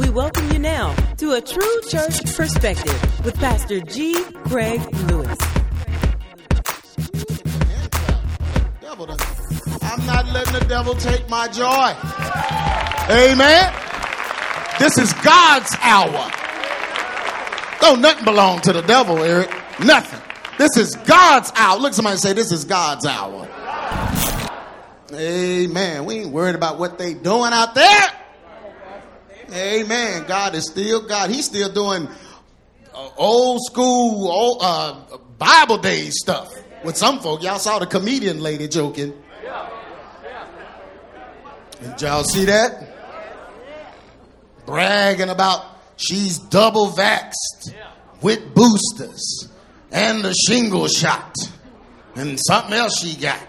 We welcome you now to a true church perspective with Pastor G. Craig Lewis. I'm not letting the devil take my joy. Amen. This is God's hour. Don't nothing belong to the devil, Eric. Nothing. This is God's hour. Look, somebody say, This is God's hour. Amen. We ain't worried about what they doing out there. Amen. God is still God. He's still doing uh, old school, old, uh, Bible days stuff with some folk. Y'all saw the comedian lady joking. Did y'all see that? Bragging about she's double vaxxed with boosters and the shingle shot and something else she got.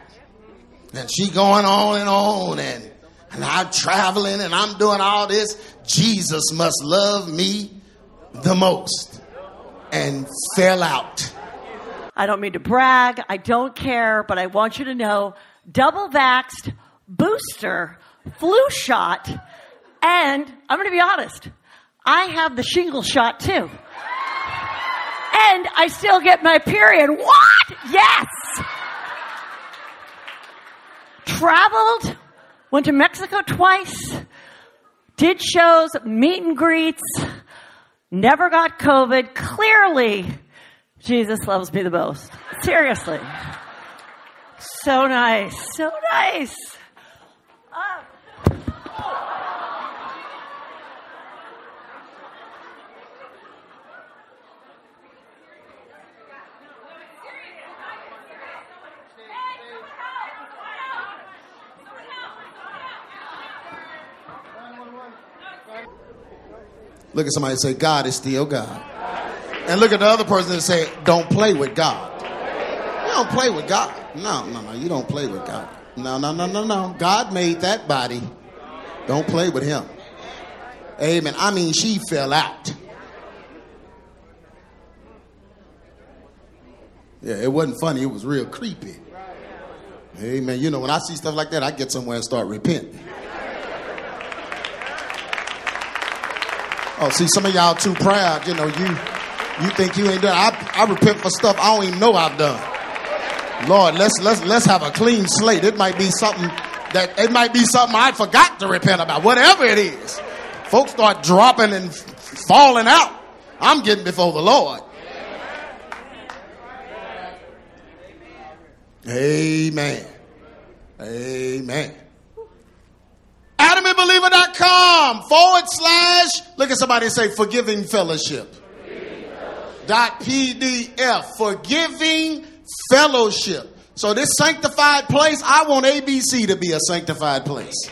And she going on and on and, and I'm traveling and I'm doing all this. Jesus must love me the most and fell out. I don't mean to brag. I don't care, but I want you to know double vaxxed, booster, flu shot, and I'm going to be honest, I have the shingle shot too. And I still get my period. What? Yes! Traveled, went to Mexico twice, did shows, meet and greets, never got COVID. Clearly, Jesus loves me the most. Seriously. So nice. So nice. Ah. Look at somebody and say, God is still God. And look at the other person and say, don't play with God. You don't play with God. No, no, no. You don't play with God. No, no, no, no, no. God made that body. Don't play with him. Amen. I mean, she fell out. Yeah, it wasn't funny. It was real creepy. Amen. You know, when I see stuff like that, I get somewhere and start repenting. Oh, see, some of y'all too proud. You know, you you think you ain't done. I, I repent for stuff I don't even know I've done. Lord, let's let's let's have a clean slate. It might be something that it might be something I forgot to repent about. Whatever it is, folks start dropping and falling out. I'm getting before the Lord. Amen. Amen. AdamandBeliever.com forward slash, look at somebody say forgiving fellowship. Dot PDF, forgiving fellowship. So this sanctified place, I want ABC to be a sanctified place.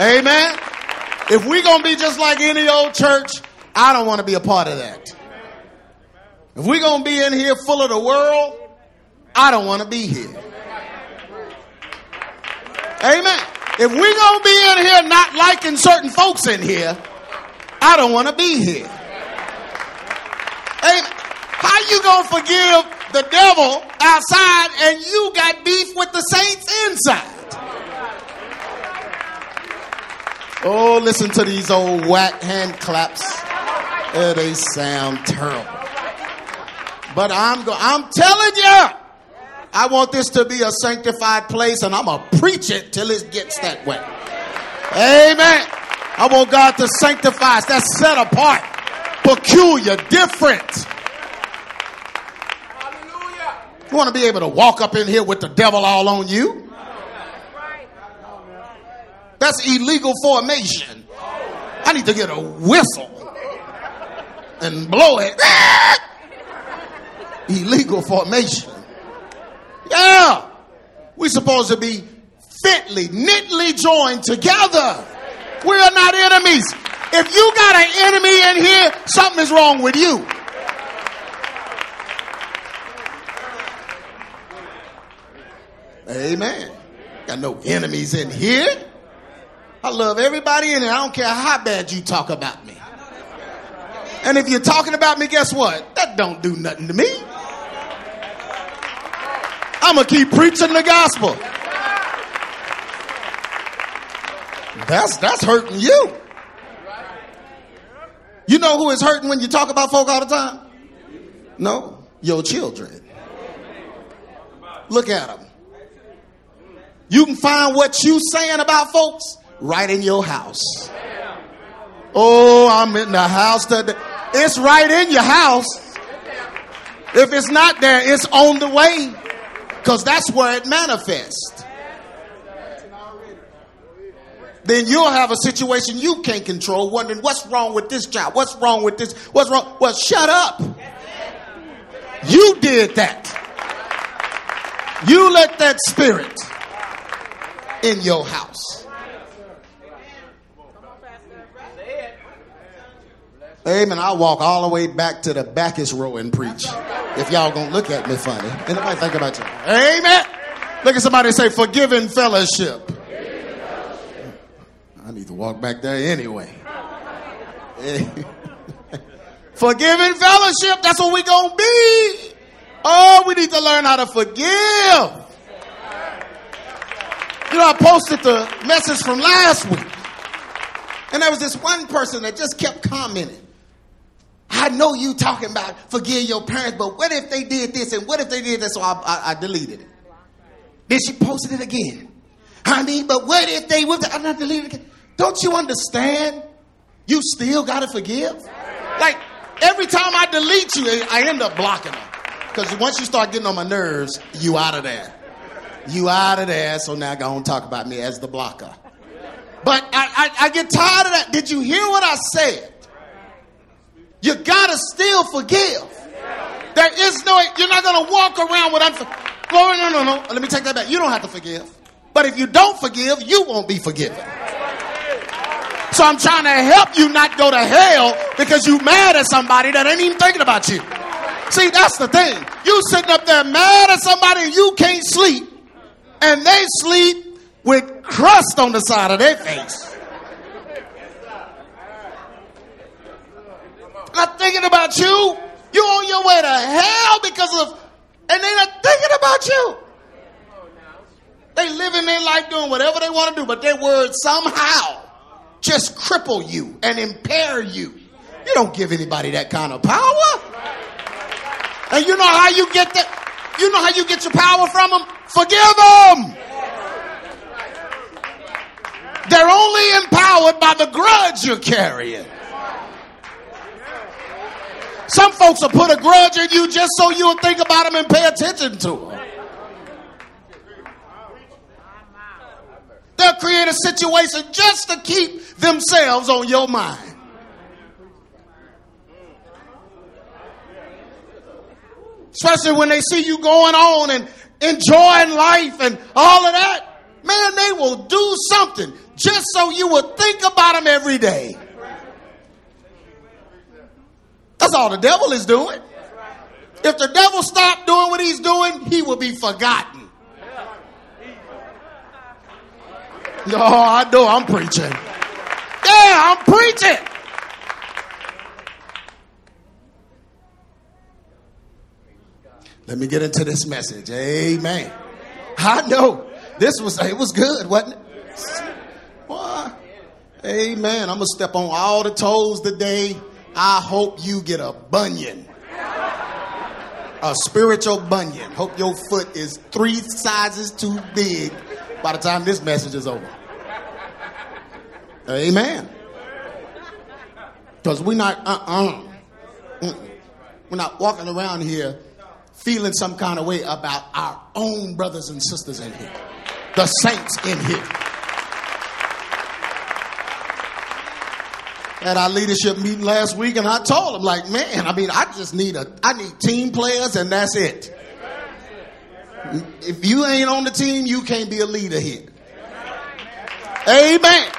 Amen. If we're gonna be just like any old church, I don't want to be a part of that. If we're gonna be in here full of the world, I don't want to be here. Amen. If we gonna be in here not liking certain folks in here, I don't want to be here. Amen. How you gonna forgive the devil outside and you got beef with the saints inside? Oh, listen to these old whack hand claps. Oh, they sound terrible. But I'm go- I'm telling you, I want this to be a sanctified place, and I'm gonna preach it till it gets that way. Amen. I want God to sanctify us. That's set apart, peculiar, different. Hallelujah. You want to be able to walk up in here with the devil all on you? That's illegal formation. I need to get a whistle and blow it. illegal formation. Yeah. We're supposed to be fitly, knitly joined together. We are not enemies. If you got an enemy in here, something is wrong with you. Amen. Got no enemies in here. I love everybody in here. I don't care how bad you talk about me. And if you're talking about me, guess what? That don't do nothing to me. I'm going to keep preaching the gospel. That's that's hurting you. You know who is hurting when you talk about folk all the time? No, your children. Look at them. You can find what you saying about folks right in your house. Oh, I'm in the house today. It's right in your house. If it's not there, it's on the way. Because that's where it manifests. Then you'll have a situation you can't control, wondering what's wrong with this job? What's wrong with this? What's wrong? Well, shut up. You did that. You let that spirit in your house. Amen. I'll walk all the way back to the backest row and preach. If y'all gonna look at me funny. Anybody think about you? Amen. Look at somebody say forgiving fellowship. I need to walk back there anyway. forgiving fellowship, that's what we gonna be. Oh, we need to learn how to forgive. You know, I posted the message from last week. And there was this one person that just kept commenting. I know you talking about forgive your parents, but what if they did this and what if they did this? So I, I, I deleted it. Then she posted it again. Mean, but what if they would? I'm not it again. Don't you understand? You still got to forgive. Like every time I delete you, I end up blocking them. Because once you start getting on my nerves, you out of there. You out of there. So now go on talk about me as the blocker. But I, I, I get tired of that. Did you hear what I said? You gotta still forgive. There is no, you're not gonna walk around with unforgiveness. No, no, no, no. Let me take that back. You don't have to forgive. But if you don't forgive, you won't be forgiven. So I'm trying to help you not go to hell because you mad at somebody that ain't even thinking about you. See, that's the thing. You sitting up there mad at somebody you can't sleep, and they sleep with crust on the side of their face. Not thinking about you. You're on your way to hell because of, and they're not thinking about you. They live living their life doing whatever they want to do, but their words somehow just cripple you and impair you. You don't give anybody that kind of power. And you know how you get that? You know how you get your power from them? Forgive them. They're only empowered by the grudge you're carrying. Some folks will put a grudge in you just so you'll think about them and pay attention to them. They'll create a situation just to keep themselves on your mind. Especially when they see you going on and enjoying life and all of that. Man, they will do something just so you will think about them every day. That's all the devil is doing. If the devil stopped doing what he's doing, he will be forgotten. No, I know I'm preaching. Yeah, I'm preaching. Let me get into this message. Amen. I know this was it was good, wasn't it? Boy, amen. I'm gonna step on all the toes today. I hope you get a bunion. A spiritual bunion. Hope your foot is three sizes too big by the time this message is over. Amen. Because we're not, uh uh We're not walking around here feeling some kind of way about our own brothers and sisters in here, the saints in here. At our leadership meeting last week, and I told them, like, man, I mean, I just need a, I need team players, and that's it. If you ain't on the team, you can't be a leader here. Amen.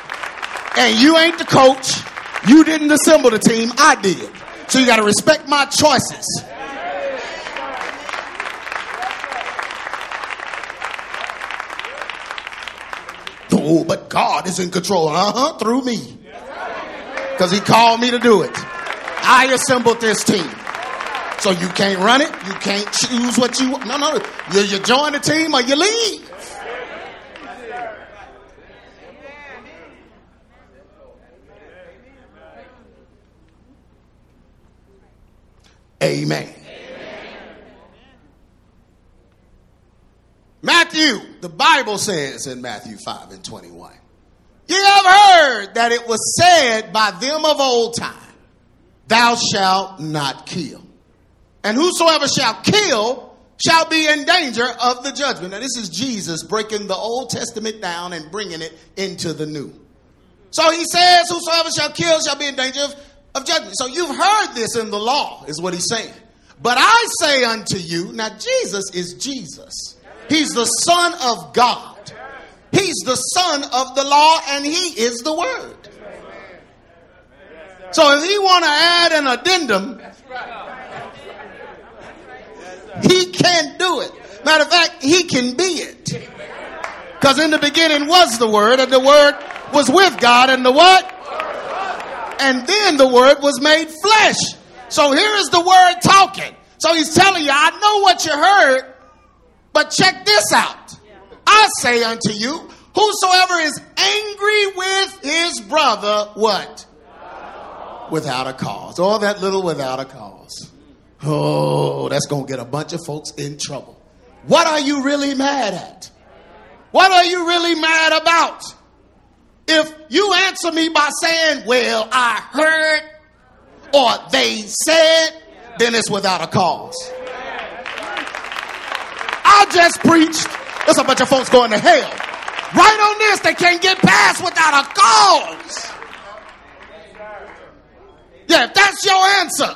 And you ain't the coach. You didn't assemble the team. I did. So you got to respect my choices. Oh, but God is in control. Uh huh. Through me because he called me to do it. I assembled this team. So you can't run it. You can't choose what you want. No, no. You, you join the team or you leave. Amen. Amen. Matthew, the Bible says in Matthew 5 and 21 ye have heard that it was said by them of old time, thou shalt not kill. And whosoever shall kill shall be in danger of the judgment. Now, this is Jesus breaking the Old Testament down and bringing it into the New. So he says, Whosoever shall kill shall be in danger of, of judgment. So you've heard this in the law, is what he's saying. But I say unto you, now Jesus is Jesus. He's the Son of God. He's the Son of the law, and He is the Word. So if He want to add an addendum, He can't do it. Matter of fact, He can be it. Because in the beginning was the Word, and the Word was with God, and the what? And then the Word was made flesh. So here is the Word talking. So He's telling you, I know what you heard, but check this out. I say unto you, whosoever is angry with his brother, what? Without a cause. All that little without a cause. Oh, that's going to get a bunch of folks in trouble. What are you really mad at? What are you really mad about? If you answer me by saying, well, I heard or they said, then it's without a cause. I just preached. There's a bunch of folks going to hell. Right on this, they can't get past without a cause. Yeah, if that's your answer.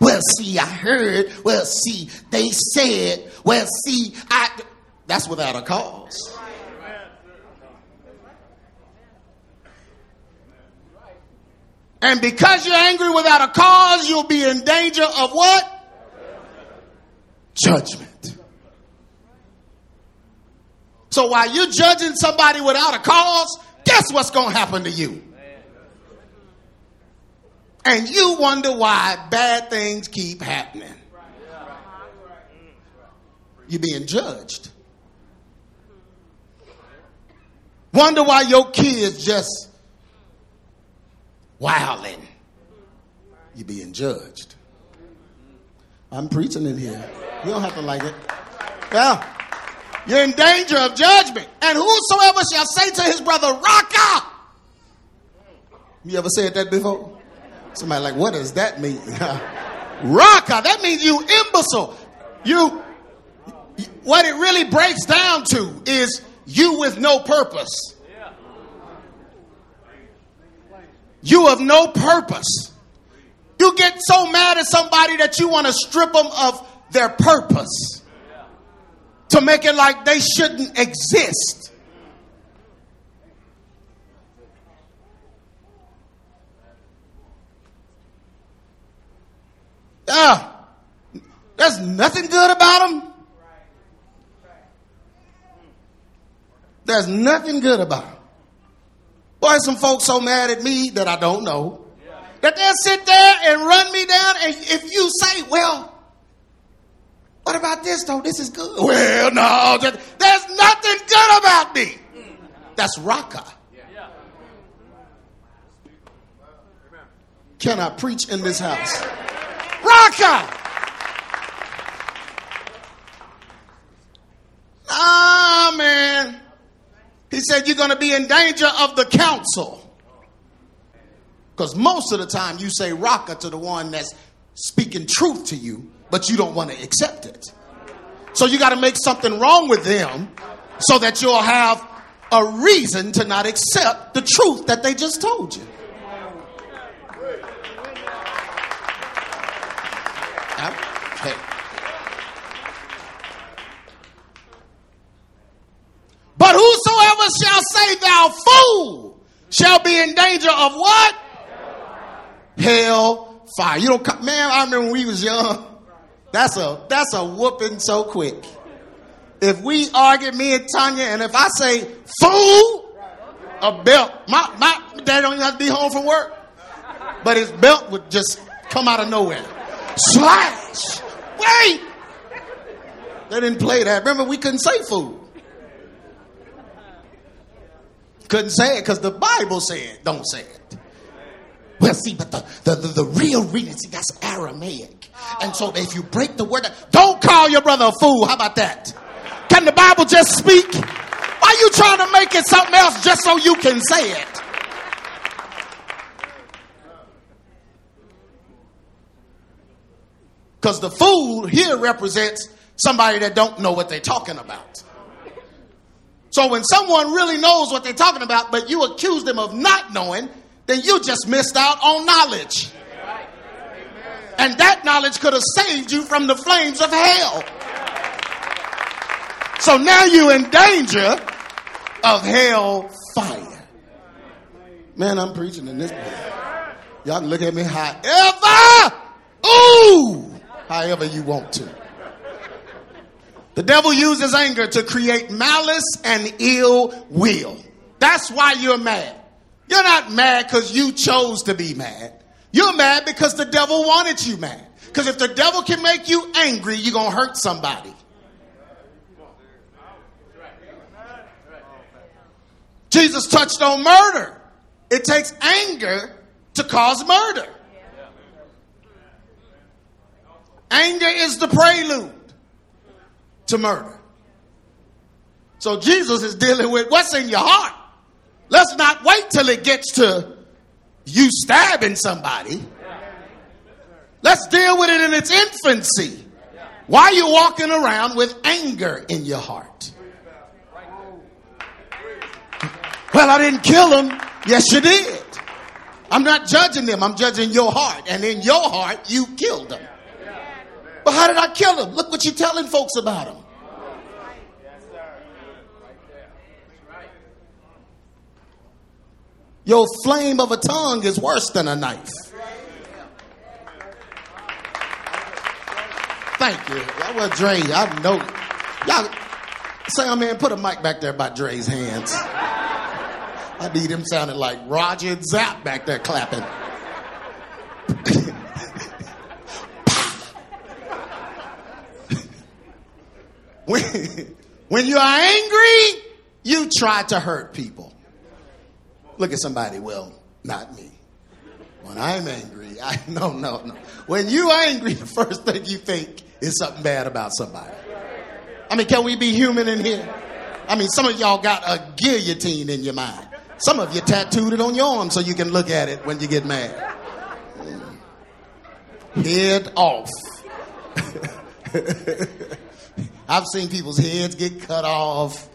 Well, see, I heard. Well, see, they said. Well, see, I. That's without a cause. And because you're angry without a cause, you'll be in danger of what? Judgment. So while you're judging somebody without a cause, guess what's going to happen to you? And you wonder why bad things keep happening. You're being judged. Wonder why your kids just wilding. You're being judged. I'm preaching in here. You don't have to like it. Yeah. You're in danger of judgment. And whosoever shall say to his brother, Raca. You ever said that before? Somebody like, what does that mean? Raca, that means you imbecile. You, what it really breaks down to is you with no purpose. You have no purpose. You get so mad at somebody that you want to strip them of their purpose to make it like they shouldn't exist. Yeah. There's nothing good about them. There's nothing good about them. Boy, some folks so mad at me that I don't know. That they'll sit there and run me down. And if you say, well, what about this though? This is good. Well, no, there's nothing good about me. That's Raca. Can I preach in this house? Raca. Ah, man. He said, You're going to be in danger of the council. Because most of the time you say Raca to the one that's speaking truth to you, but you don't want to accept it. So you got to make something wrong with them so that you'll have a reason to not accept the truth that they just told you. Okay. But whosoever shall say thou fool shall be in danger of what? Hell fire. You don't man, I remember when we was young. That's a that's a whooping so quick. If we argue, me and Tanya, and if I say fool, a belt, my my dad don't even have to be home from work. But his belt would just come out of nowhere. Slash! Wait! They didn't play that. Remember, we couldn't say fool. Couldn't say it because the Bible said don't say it. Well, see, but the, the, the, the real reading, see, that's Aramaic. And so if you break the word, don't call your brother a fool. How about that? Can the Bible just speak? Why are you trying to make it something else just so you can say it? Because the fool here represents somebody that don't know what they're talking about. So when someone really knows what they're talking about, but you accuse them of not knowing, then you just missed out on knowledge. And that knowledge could have saved you from the flames of hell. So now you're in danger of hell fire. Man, I'm preaching in this place. Y'all can look at me however, ooh, however you want to. The devil uses anger to create malice and ill will. That's why you're mad. You're not mad because you chose to be mad. You're mad because the devil wanted you mad. Because if the devil can make you angry, you're going to hurt somebody. Jesus touched on murder. It takes anger to cause murder. Anger is the prelude to murder. So Jesus is dealing with what's in your heart. Let's not wait till it gets to you stabbing somebody. Let's deal with it in its infancy. Why are you walking around with anger in your heart? Well, I didn't kill him. Yes, you did. I'm not judging them. I'm judging your heart. And in your heart, you killed them. But how did I kill him? Look what you're telling folks about him. Your flame of a tongue is worse than a knife. Thank you. That was Dre. I know. Y'all, Sam, man, put a mic back there by Dre's hands. I need him sounding like Roger Zapp back there clapping. when, when you're angry, you try to hurt people. Look at somebody, well, not me. When I'm angry, I no no no. When you are angry, the first thing you think is something bad about somebody. I mean, can we be human in here? I mean, some of y'all got a guillotine in your mind. Some of you tattooed it on your arm so you can look at it when you get mad. Mm. Head off. I've seen people's heads get cut off.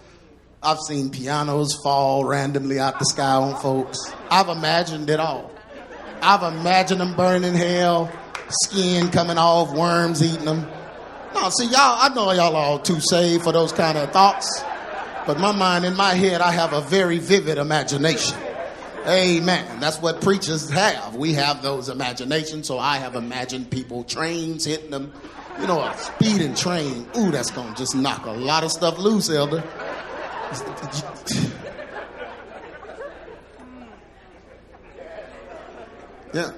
I've seen pianos fall randomly out the sky on folks. I've imagined it all. I've imagined them burning hell, skin coming off, worms eating them. No, see, y'all, I know y'all are all too saved for those kind of thoughts. But my mind, in my head, I have a very vivid imagination. Amen. That's what preachers have. We have those imaginations. So I have imagined people, trains hitting them. You know, a speeding train. Ooh, that's going to just knock a lot of stuff loose, Elder. Yeah.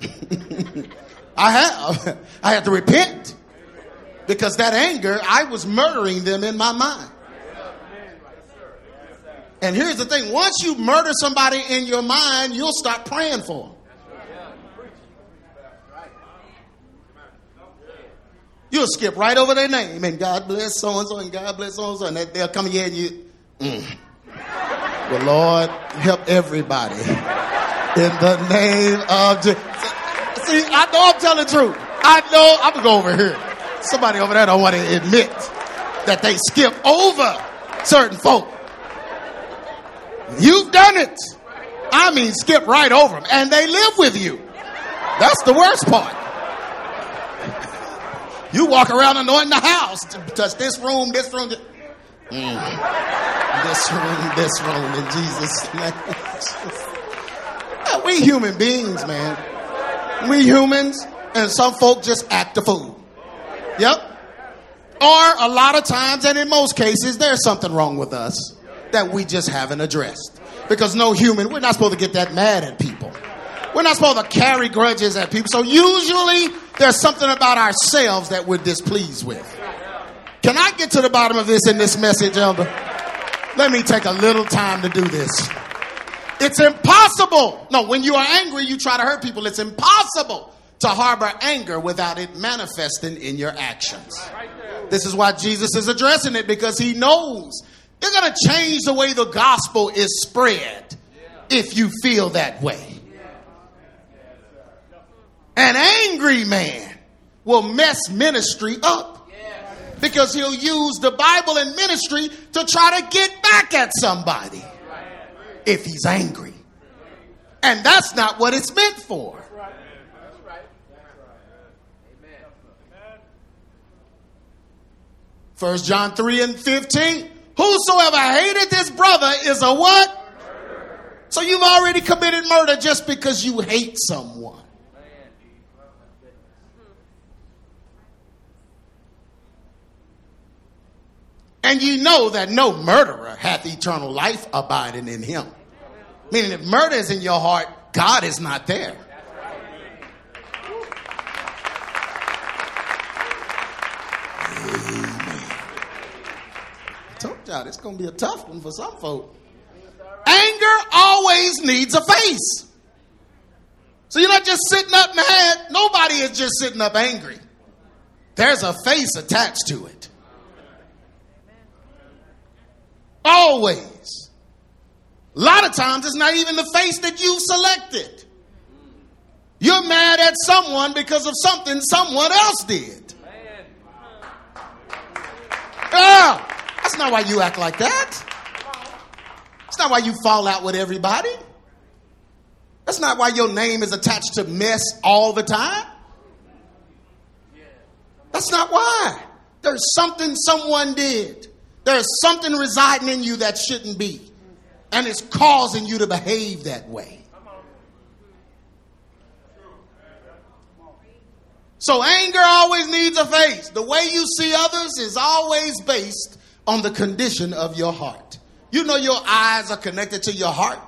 I have. I had to repent because that anger, I was murdering them in my mind. And here's the thing once you murder somebody in your mind, you'll start praying for them. You'll skip right over their name and God bless so and so and God bless so and so. And they'll come here and you, mm. well, Lord, help everybody in the name of Jesus. See, I know I'm telling the truth. I know I'm going to go over here. Somebody over there don't want to admit that they skip over certain folk. You've done it. I mean, skip right over them. And they live with you. That's the worst part. You walk around anointing the house. Touch this room, this room. This, mm. this room, this room, in Jesus' name. we human beings, man. We humans, and some folk just act a fool. Yep. Or a lot of times, and in most cases, there's something wrong with us that we just haven't addressed. Because no human, we're not supposed to get that mad at people. We're not supposed to carry grudges at people. So usually there's something about ourselves that we're displeased with. Can I get to the bottom of this in this message, Elder? Let me take a little time to do this. It's impossible. No, when you are angry, you try to hurt people. It's impossible to harbor anger without it manifesting in your actions. This is why Jesus is addressing it because he knows you're going to change the way the gospel is spread if you feel that way. An angry man will mess ministry up because he'll use the Bible and ministry to try to get back at somebody if he's angry. And that's not what it's meant for. First John 3 and 15. Whosoever hated his brother is a what? So you've already committed murder just because you hate someone. And you know that no murderer hath eternal life abiding in him. Meaning, if murder is in your heart, God is not there. Amen. I told y'all it's going to be a tough one for some folk. Anger always needs a face. So you're not just sitting up mad. Nobody is just sitting up angry. There's a face attached to it. Always. A lot of times it's not even the face that you selected. You're mad at someone because of something someone else did. Yeah, that's not why you act like that. That's not why you fall out with everybody. That's not why your name is attached to mess all the time. That's not why. There's something someone did. There's something residing in you that shouldn't be. And it's causing you to behave that way. So anger always needs a face. The way you see others is always based on the condition of your heart. You know your eyes are connected to your heart.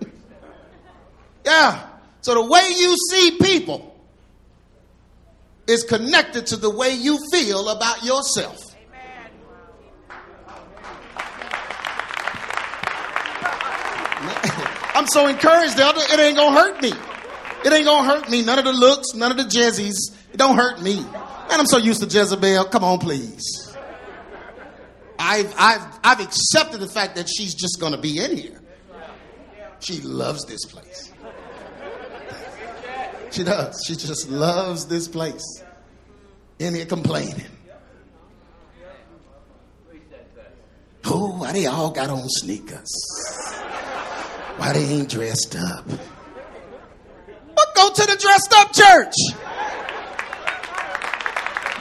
yeah. So the way you see people is connected to the way you feel about yourself. I'm so encouraged, It ain't gonna hurt me. It ain't gonna hurt me. None of the looks, none of the jezzies. It don't hurt me. Man, I'm so used to Jezebel. Come on, please. I've, I've, I've accepted the fact that she's just gonna be in here. She loves this place. She does. She just loves this place. In here complaining. Oh, why they all got on sneakers? Why they ain't dressed up? Well, go to the dressed up church.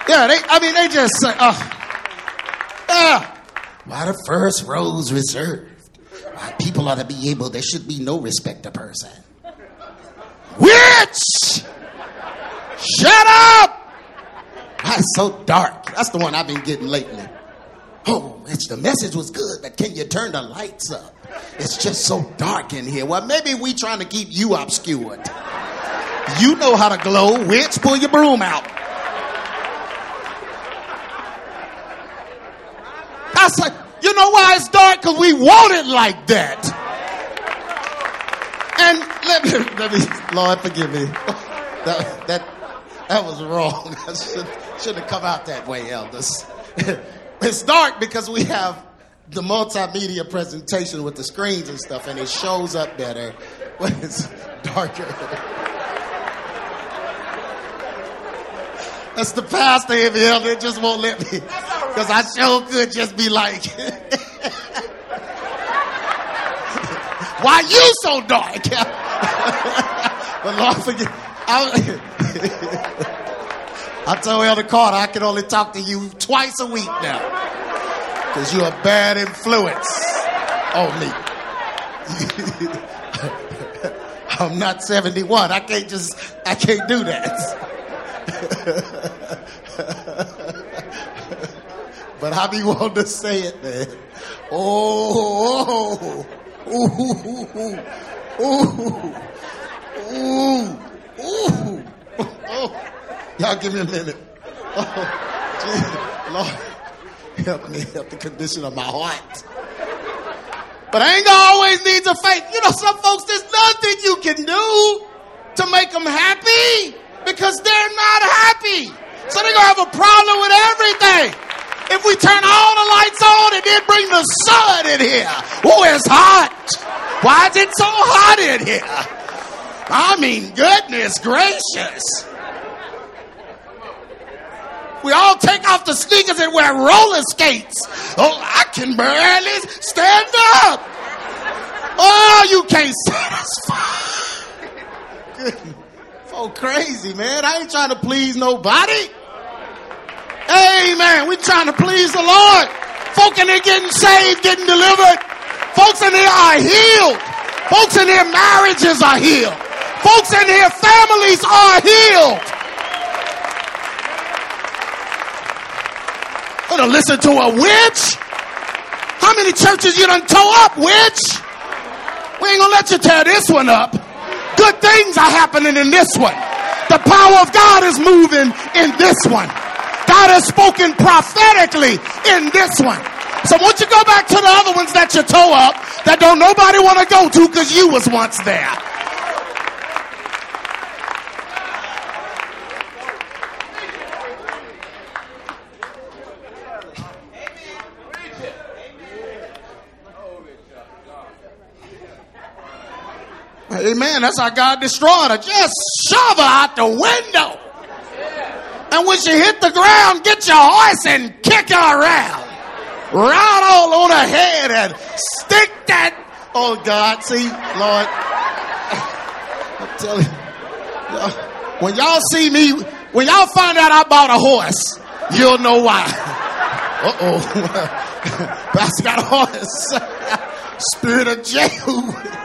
Yeah, they, I mean, they just say, oh, yeah. Why the first row's reserved? Why people ought to be able, there should be no respect to person. Witch! Shut up! Why it's so dark? That's the one I've been getting lately. Oh, it's, the message was good, but can you turn the lights up? It's just so dark in here. Well, maybe we trying to keep you obscured. You know how to glow. Witch, pull your broom out. I said, you know why it's dark? Because we want it like that. And let me, let me, Lord, forgive me. That, that, that was wrong. I should, shouldn't have come out that way, elders. It's dark because we have the multimedia presentation with the screens and stuff, and it shows up better when it's darker. That's the pastor in me. It just won't let me. Because I sure could just be like, why you so dark? but Lord forgive. I, I told Elder Carter I can only talk to you twice a week now. Because you're a bad influence on me. I'm not 71. I can't just, I can't do that. but I be wanting to say it, man. Oh, oh, ooh, ooh, ooh, ooh, oh. Y'all give me a minute. Oh, Lord, help me help the condition of my heart. But anger always needs a faith. You know, some folks, there's nothing you can do to make them happy because they're not happy. So they're going to have a problem with everything. If we turn all the lights on and then bring the sun in here, oh, it's hot. Why is it so hot in here? I mean, goodness gracious. We all take off the sneakers and wear roller skates. Oh, I can barely stand up. Oh, you can't satisfy. So crazy, man. I ain't trying to please nobody. Amen. We trying to please the Lord. Folks in there getting saved, getting delivered. Folks in there are healed. Folks in their marriages are healed. Folks in here, families are healed. Gonna listen to a witch? How many churches you done tore up, witch? We ain't gonna let you tear this one up. Good things are happening in this one. The power of God is moving in this one. God has spoken prophetically in this one. So once you go back to the other ones that you tore up, that don't nobody want to go to because you was once there. Amen. That's how God destroyed her. Just shove her out the window. And when she hit the ground, get your horse and kick her around. Right all on her head and stick that. Oh God, see, Lord. I'm telling you. When y'all see me, when y'all find out I bought a horse, you'll know why. Uh oh. Pastor got a horse. Spirit of Jehu.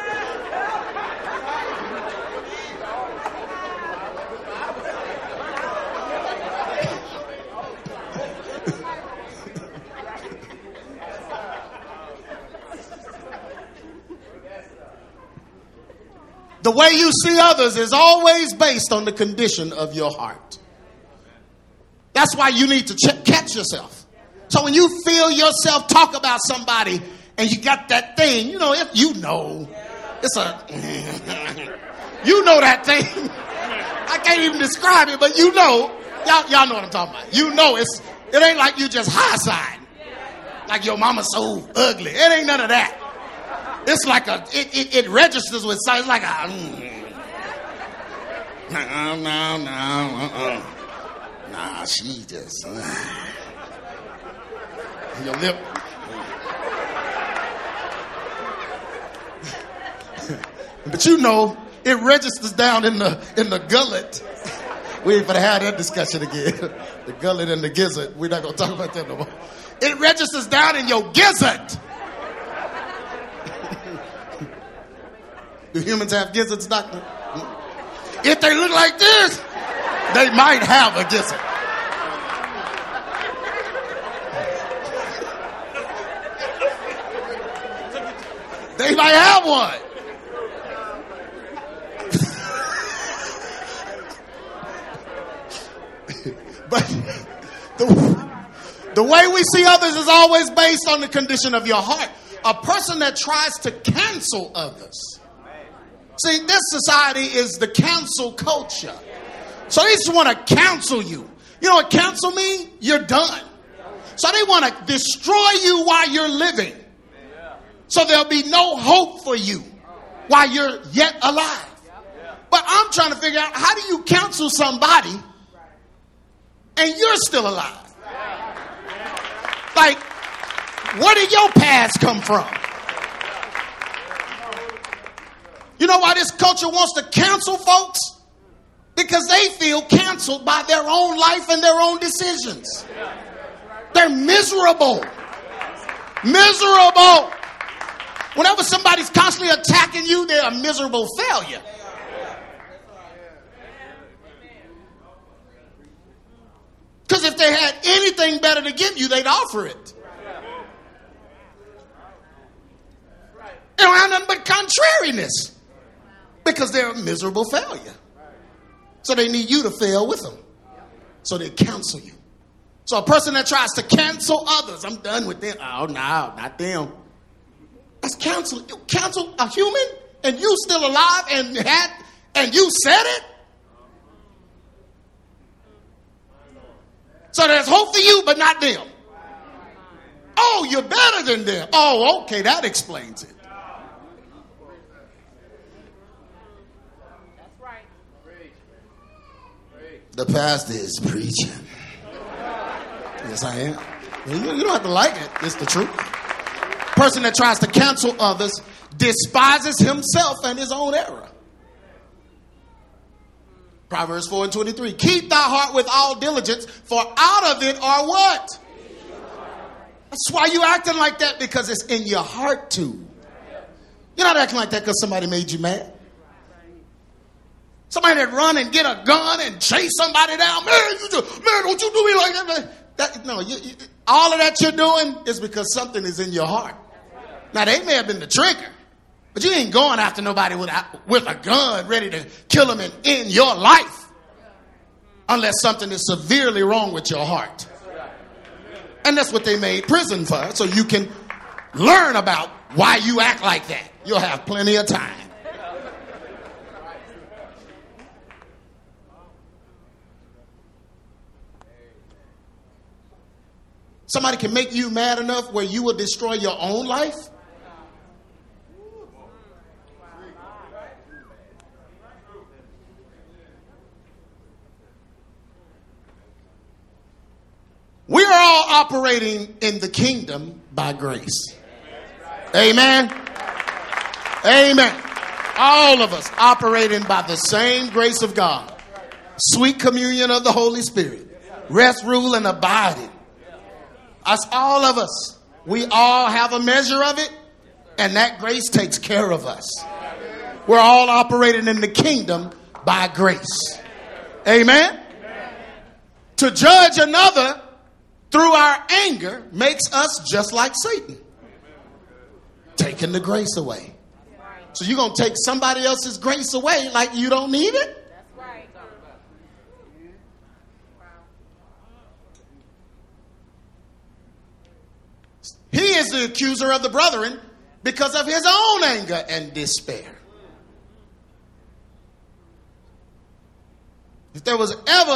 The way you see others is always based on the condition of your heart. That's why you need to catch yourself. So when you feel yourself talk about somebody and you got that thing, you know, if you know, it's a, you know that thing. I can't even describe it, but you know, y'all, y'all know what I'm talking about. You know, it's, it ain't like you just high side. Like your mama's so ugly. It ain't none of that. It's like a, it, it, it registers with sight. It's like a, mm. no, no, no, uh-uh. Nah, she just, uh. your lip. but you know, it registers down in the in the gullet. We ain't gonna have that discussion again. the gullet and the gizzard. We're not gonna talk about that no more. It registers down in your gizzard. Do humans have gizzards, doctor? If they look like this, they might have a gizzard. They might have one. but the, the way we see others is always based on the condition of your heart. A person that tries to cancel others See, this society is the cancel culture. So they just want to counsel you. You know what cancel mean? You're done. So they want to destroy you while you're living. So there'll be no hope for you while you're yet alive. But I'm trying to figure out how do you counsel somebody and you're still alive? Like, where did your past come from? You know why this culture wants to cancel folks? Because they feel canceled by their own life and their own decisions. They're miserable. Miserable. Whenever somebody's constantly attacking you, they're a miserable failure. Because if they had anything better to give you, they'd offer it. They don't have nothing but contrariness because they're a miserable failure. So they need you to fail with them. So they cancel you. So a person that tries to cancel others, I'm done with them. Oh, no, not them. That's counsel. You counsel a human and you still alive and had and you said it? So there's hope for you, but not them. Oh, you're better than them. Oh, okay, that explains it. The pastor is preaching. Yes, I am. You, don't have to like it. It's the truth. Person that tries to cancel others despises himself and his own error. Proverbs 4 and 23. Keep thy heart with all diligence, for out of it are what? That's why you acting like that, because it's in your heart too. You're not acting like that because somebody made you mad. Somebody that run and get a gun and chase somebody down. Man, you just, man, don't you do me like that. Man. that no, you, you, all of that you're doing is because something is in your heart. Now, they may have been the trigger, but you ain't going after nobody with a, with a gun ready to kill them in, in your life unless something is severely wrong with your heart. And that's what they made prison for, so you can learn about why you act like that. You'll have plenty of time. Somebody can make you mad enough where you will destroy your own life. We are all operating in the kingdom by grace. Amen. Amen. All of us operating by the same grace of God. Sweet communion of the Holy Spirit. Rest, rule, and abiding us, all of us. We all have a measure of it, and that grace takes care of us. We're all operating in the kingdom by grace. Amen? To judge another through our anger makes us just like Satan, taking the grace away. So you're going to take somebody else's grace away like you don't need it? He is the accuser of the brethren because of his own anger and despair. If there was ever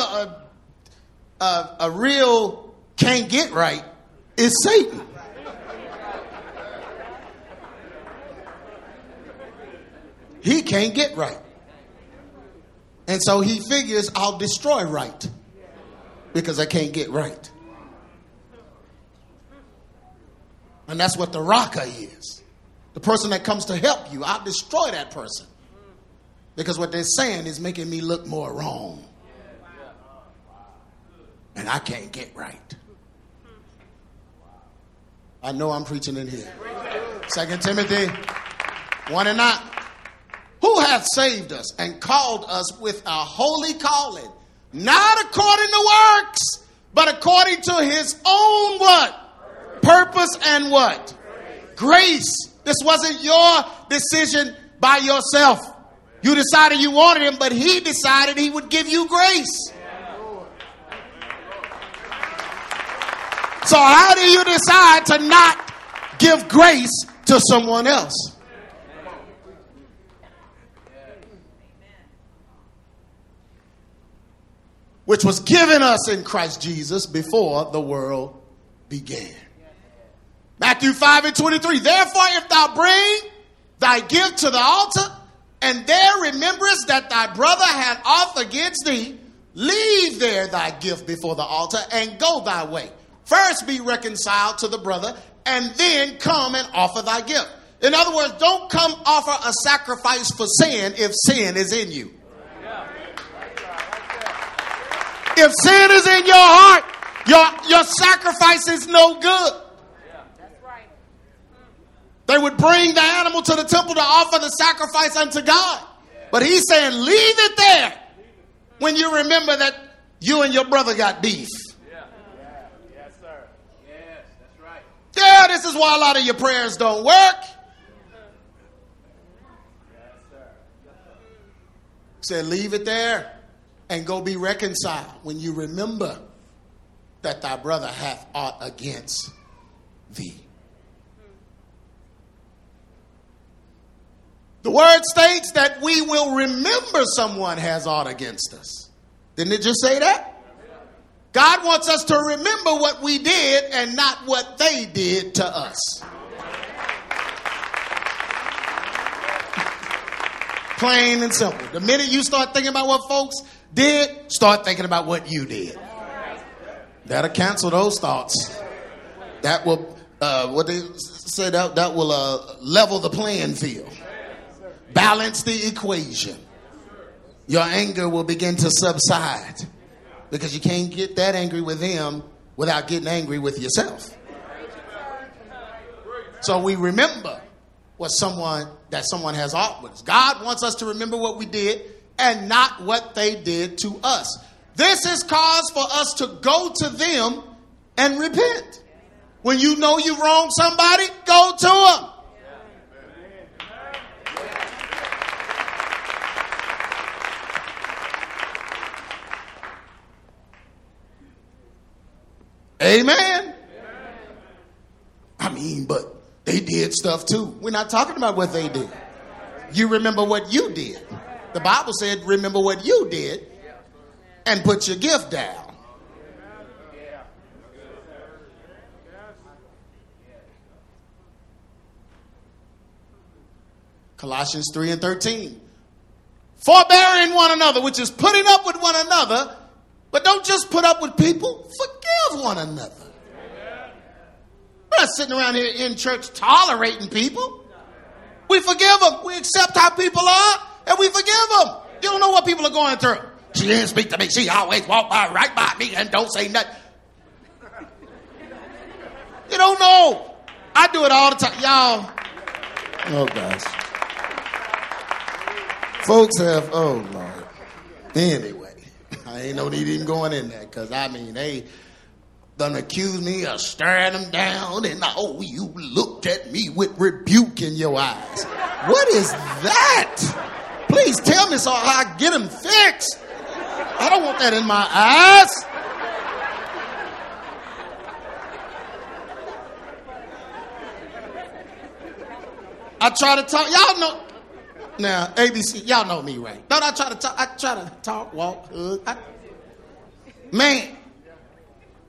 a, a, a real can't get right, it's Satan. He can't get right. And so he figures I'll destroy right because I can't get right. And that's what the Raca is. The person that comes to help you. I'll destroy that person. Because what they're saying is making me look more wrong. And I can't get right. I know I'm preaching in here. Second Timothy 1 and 9. Who hath saved us and called us with a holy calling, not according to works, but according to his own what? Purpose and what? Grace. This wasn't your decision by yourself. You decided you wanted him, but he decided he would give you grace. So, how do you decide to not give grace to someone else? Which was given us in Christ Jesus before the world began. Matthew 5 and 23. Therefore, if thou bring thy gift to the altar, and there rememberest that thy brother had aught against thee, leave there thy gift before the altar and go thy way. First be reconciled to the brother, and then come and offer thy gift. In other words, don't come offer a sacrifice for sin if sin is in you. If sin is in your heart, your, your sacrifice is no good. They would bring the animal to the temple to offer the sacrifice unto God. But he's saying, leave it there when you remember that you and your brother got beef. Yes, sir. Yes, that's right. Yeah, this is why a lot of your prayers don't work. Said, leave it there and go be reconciled when you remember that thy brother hath aught against thee. The word states that we will remember someone has ought against us. Didn't it just say that? God wants us to remember what we did and not what they did to us. Plain and simple. The minute you start thinking about what folks did, start thinking about what you did. That'll cancel those thoughts. That will, uh, what they say, that, that will uh, level the playing field, balance the equation. Your anger will begin to subside because you can't get that angry with them without getting angry with yourself. So we remember what someone that someone has ought with us. God wants us to remember what we did and not what they did to us. This is cause for us to go to them and repent. When you know you wronged somebody, go to them. Amen. I mean, but they did stuff too. We're not talking about what they did. You remember what you did. The Bible said, remember what you did and put your gift down. Colossians 3 and 13. Forbearing one another, which is putting up with one another, but don't just put up with people, forgive one another. We're not sitting around here in church tolerating people. We forgive them. We accept how people are, and we forgive them. You don't know what people are going through. She didn't speak to me. She always walked by right by me and don't say nothing. You don't know. I do it all the time. Y'all. Oh, gosh. Folks have, oh, Lord. Anyway, I ain't no need even going in there because, I mean, they done accused me of staring them down and, oh, you looked at me with rebuke in your eyes. What is that? Please tell me so I get them fixed. I don't want that in my eyes. I try to talk. Y'all know. Now, ABC, y'all know me, right? Don't I try to talk? I try to talk, walk, hug. I, man,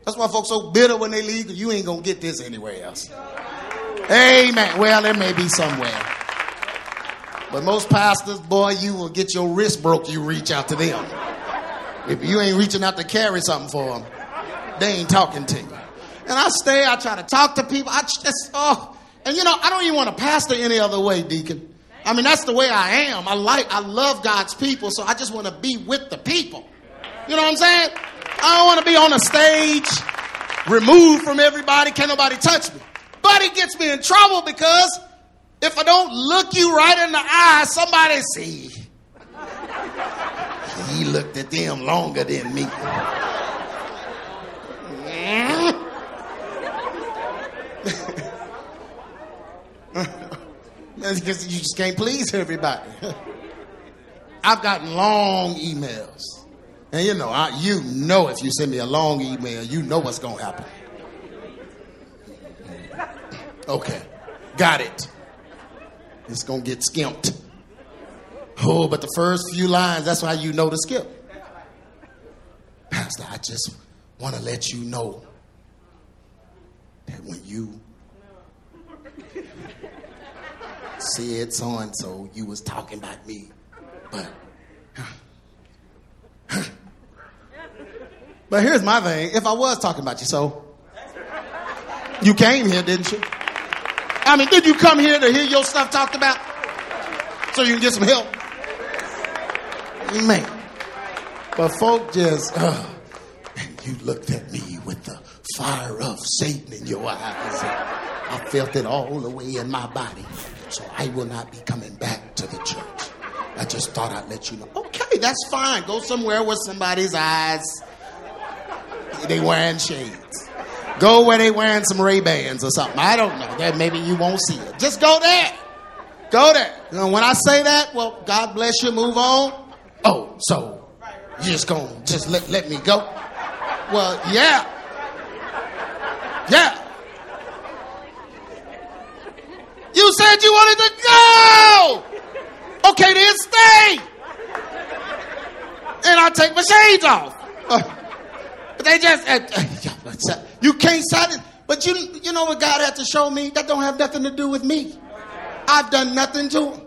that's why folks so bitter when they leave you ain't to get this anywhere else. Amen. Well, there may be somewhere. But most pastors, boy, you will get your wrist broke, you reach out to them. If you ain't reaching out to carry something for them, they ain't talking to you. And I stay, I try to talk to people. I just, oh, and you know, I don't even want to pastor any other way, deacon. I mean, that's the way I am. I like, I love God's people, so I just want to be with the people. You know what I'm saying? I don't want to be on a stage, removed from everybody, can't nobody touch me. But it gets me in trouble because if I don't look you right in the eye, somebody see. He looked at them longer than me. because you just can't please everybody. I've gotten long emails. And you know, I, you know if you send me a long email, you know what's going to happen. Okay, got it. It's going to get skimped. Oh, but the first few lines, that's why you know to skip. Pastor, I just want to let you know that when you said so and so, you was talking about me. But But here's my thing. If I was talking about you, so you came here, didn't you? I mean, did you come here to hear your stuff talked about? So you can get some help? Man. But folk just, uh, and you looked at me with the fire of Satan in your eyes. I felt it all the way in my body. So I will not be coming back to the church. I just thought I'd let you know. Okay, that's fine. Go somewhere where somebody's eyes, they wearing shades. Go where they wearing some Ray Bans or something. I don't know. That maybe you won't see it. Just go there. Go there. Know, when I say that, well, God bless you. Move on. Oh, so you just gonna just let let me go? Well, yeah, yeah. You said you wanted to go. Okay, then stay. And I take my shades off. Uh, but they just, uh, you can't silence. But you, you know what God had to show me? That don't have nothing to do with me. I've done nothing to him.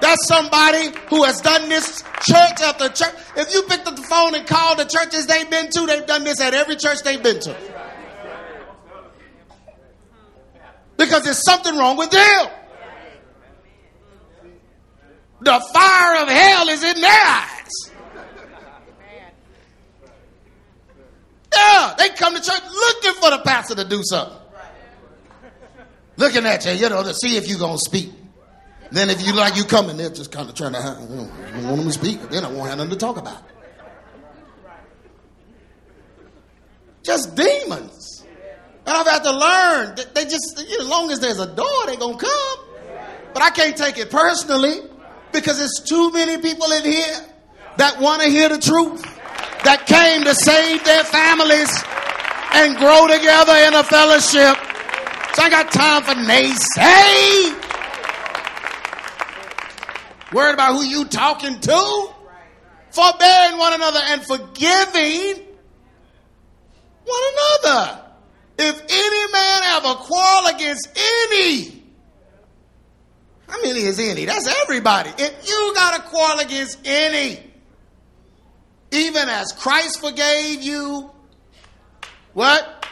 That's somebody who has done this church after church. If you picked up the phone and called the churches they've been to, they've done this at every church they've been to. Because there's something wrong with them. The fire of hell is in their eyes. Yeah, they come to church looking for the pastor to do something. Looking at you, you know, to see if you're going to speak. Then if you like you coming, they're just kind of trying to, you know, want them to speak. Then I won't have nothing to talk about. Just demons. And I've had to learn. That they just, as long as there's a door, they're going to come. But I can't take it personally because there's too many people in here that want to hear the truth, that came to save their families and grow together in a fellowship. So I got time for naysay. Worried about who you talking to? Forbearing one another and forgiving one another. If any man have a quarrel against any, how many is any? That's everybody. If you got a quarrel against any, even as Christ forgave you, what?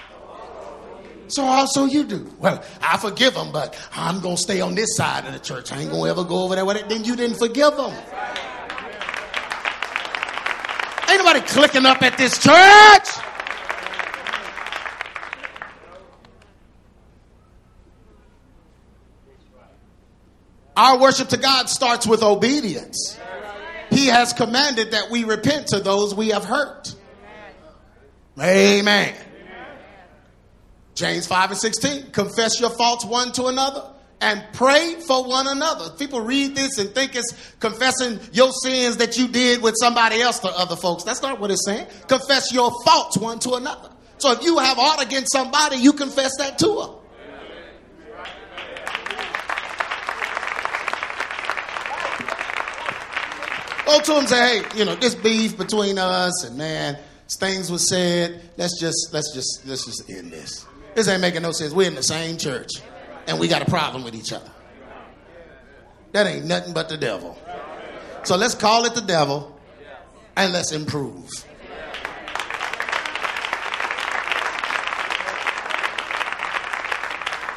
So also you do. Well, I forgive them, but I'm going to stay on this side of the church. I ain't going to ever go over there with it. Then you didn't forgive them. Ain't nobody clicking up at this church. Our worship to God starts with obedience. He has commanded that we repent to those we have hurt. Amen. James 5 and 16. Confess your faults one to another and pray for one another. People read this and think it's confessing your sins that you did with somebody else to other folks. That's not what it's saying. Confess your faults one to another. So if you have art against somebody, you confess that to them. Go to him and say, hey, you know, this beef between us and man, things were said. Let's just let's just let's just end this. This ain't making no sense. We're in the same church and we got a problem with each other. That ain't nothing but the devil. So let's call it the devil and let's improve.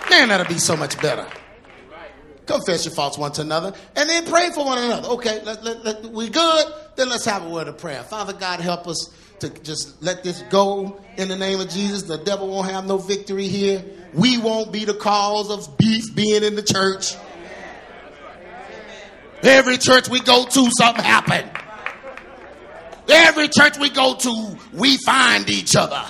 Man, that'll be so much better. Confess your faults one to another, and then pray for one another. Okay, let, let, let, we good. Then let's have a word of prayer. Father God, help us to just let this go in the name of Jesus. The devil won't have no victory here. We won't be the cause of beef being in the church. Every church we go to, something happened. Every church we go to, we find each other.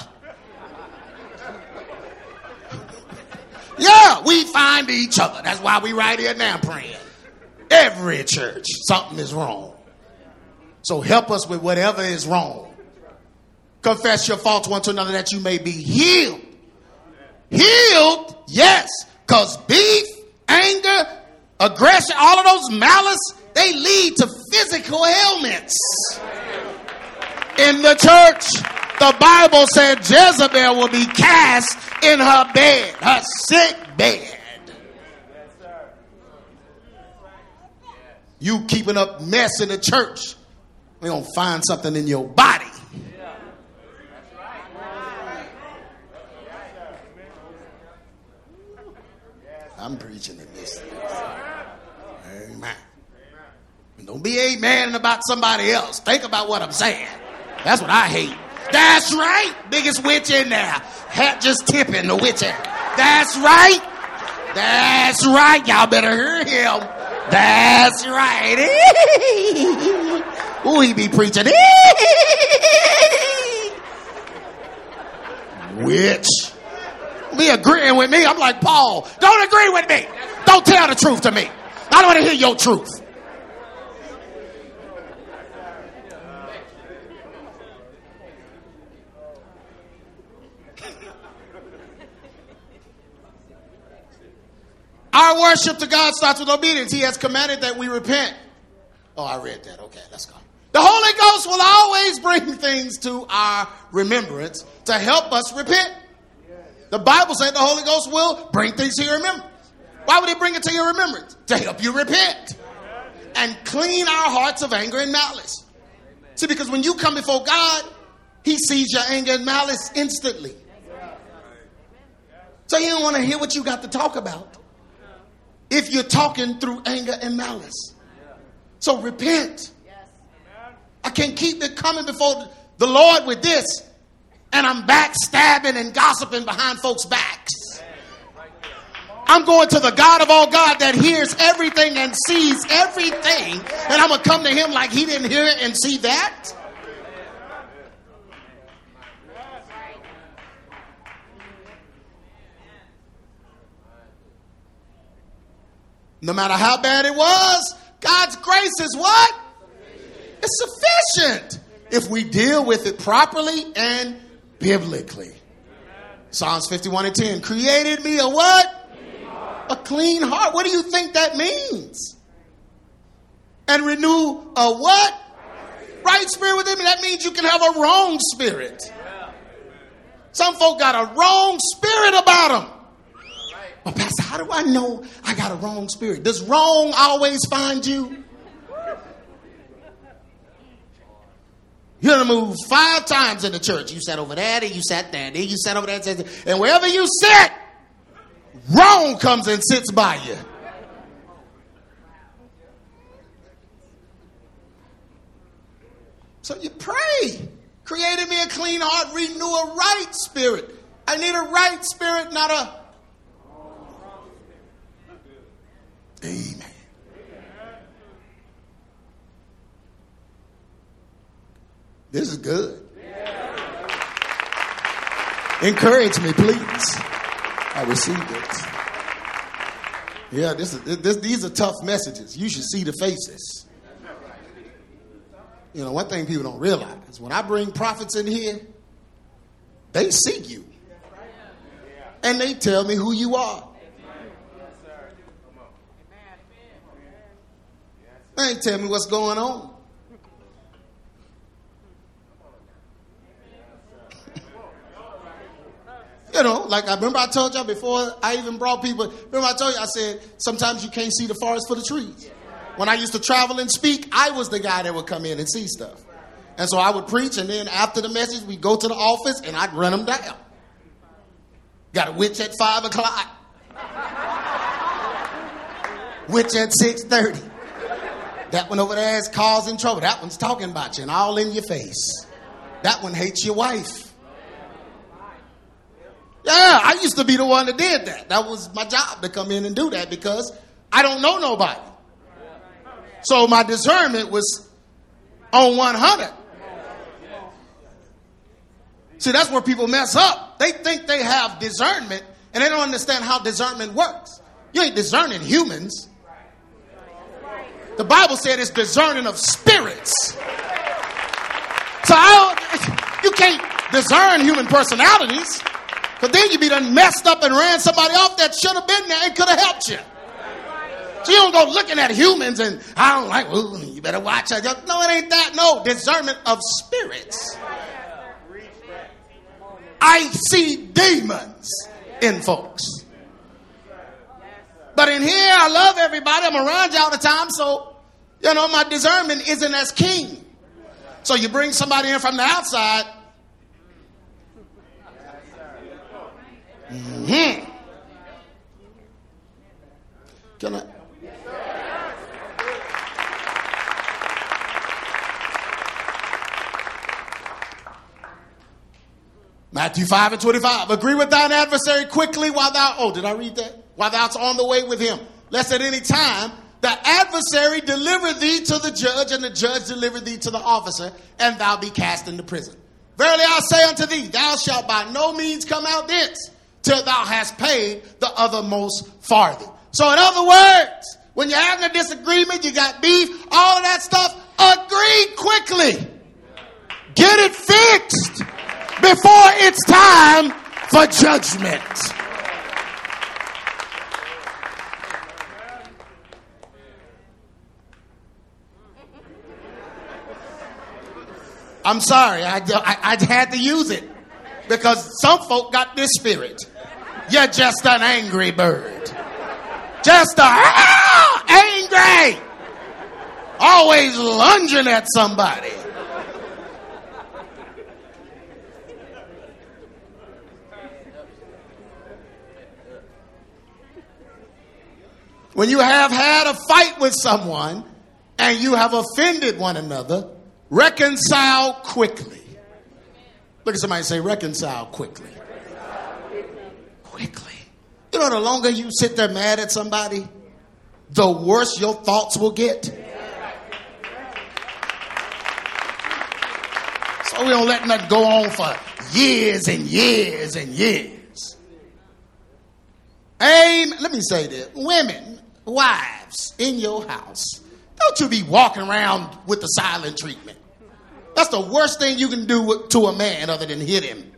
Yeah, we find each other. That's why we right here now praying. Every church, something is wrong. So help us with whatever is wrong. Confess your faults one to another that you may be healed. Healed, yes, because beef, anger, aggression, all of those malice, they lead to physical ailments. In the church, the Bible said Jezebel will be cast in her bed, her sick bed. You keeping up mess in the church, we gonna find something in your body. I'm preaching in this. Amen. Don't be amen about somebody else. Think about what I'm saying. That's what I hate. That's right. Biggest witch in there. Hat just tipping the witch. That's right. That's right. Y'all better hear him. That's right. Ooh, he be preaching. Witch. Be agreeing with me. I'm like, Paul, don't agree with me. Don't tell the truth to me. I don't want to hear your truth. Our worship to God starts with obedience. He has commanded that we repent. Oh, I read that. Okay, let's go. The Holy Ghost will always bring things to our remembrance to help us repent. The Bible said the Holy Ghost will bring things to your remembrance. Why would he bring it to your remembrance? To help you repent and clean our hearts of anger and malice. See, because when you come before God, he sees your anger and malice instantly. So he don't want to hear what you got to talk about if you're talking through anger and malice. So repent. I can't keep it coming before the Lord with this, and I'm backstabbing and gossiping behind folks' backs. I'm going to the God of all God that hears everything and sees everything, and I'm to come to him like he didn't hear it and see that. No matter how bad it was, God's grace is what? It's sufficient if we deal with it properly and biblically. Psalms 51 and 10 created me a what? A clean heart. What do you think that means? And renew a what? Right spirit within me. That means you can have a wrong spirit. Some folk got a wrong spirit about them. Well, Pastor, how do I know I got a wrong spirit? Does wrong always find you? You done moved five times in the church. You sat over there, then you sat there, then you sat over there, and wherever you sit, wrong comes and sits by you. So you pray. Created me a clean heart, renew a right spirit. I need a right spirit, not a. Amen. This is good. Encourage me, please. I received it. Yeah, this is this, these are tough messages. You should see the faces. You know, one thing people don't realize is when I bring prophets in here, they see you. And they tell me who you are. They ain't tell me what's going on. You know, like I remember I told y'all before I even brought people. Remember I told you I said sometimes you can't see the forest for the trees. When I used to travel and speak, I was the guy that would come in and see stuff. And so I would preach, and then after the message, we'd go to the office and I'd run them down. Got a witch at five o'clock. witch at six thirty. That one over there is causing trouble. That one's talking about you and all in your face. That one hates your wife. Yeah, I used to be the one that did that. That was my job to come in and do that because I don't know nobody. So my discernment was on 100. See, that's where people mess up. They think they have discernment and they don't understand how discernment works. You ain't discerning humans. The Bible said it's discerning of spirits. So I you can't discern human personalities. But then you'd be done messed up and ran somebody off that should have been there and could have helped you. So you don't go looking at humans and I don't like, ooh, you better watch out. No, it ain't that. No, discernment of spirits. I see demons in folks. But in here, I love everybody. I'm around you all the time, so you know my discernment isn't as keen. So you bring somebody in from the outside, Mm-hmm. Can I? Matthew 5 and 25. Agree with thine adversary quickly while thou, oh, did I read that? While thou's on the way with him. Lest at any time the adversary deliver thee to the judge, and the judge deliver thee to the officer, and thou be cast into prison. Verily I say unto thee, thou shalt by no means come out thence till thou hast paid the othermost farthing. So, in other words, when you're having a disagreement, you got beef, all that stuff, agree quickly. Get it fixed before it's time for judgment. I'm sorry, I, I, I had to use it because some folk got this spirit. You're just an angry bird. Just a ah, angry. Always lunging at somebody. When you have had a fight with someone and you have offended one another, reconcile quickly. Look at somebody say, reconcile quickly. Quickly. You know, the longer you sit there mad at somebody, the worse your thoughts will get. So we don't let nothing go on for years and years and years. Amen. Let me say this. Women, wives in your house, don't you be walking around with the silent treatment. That's the worst thing you can do to a man other than hit him.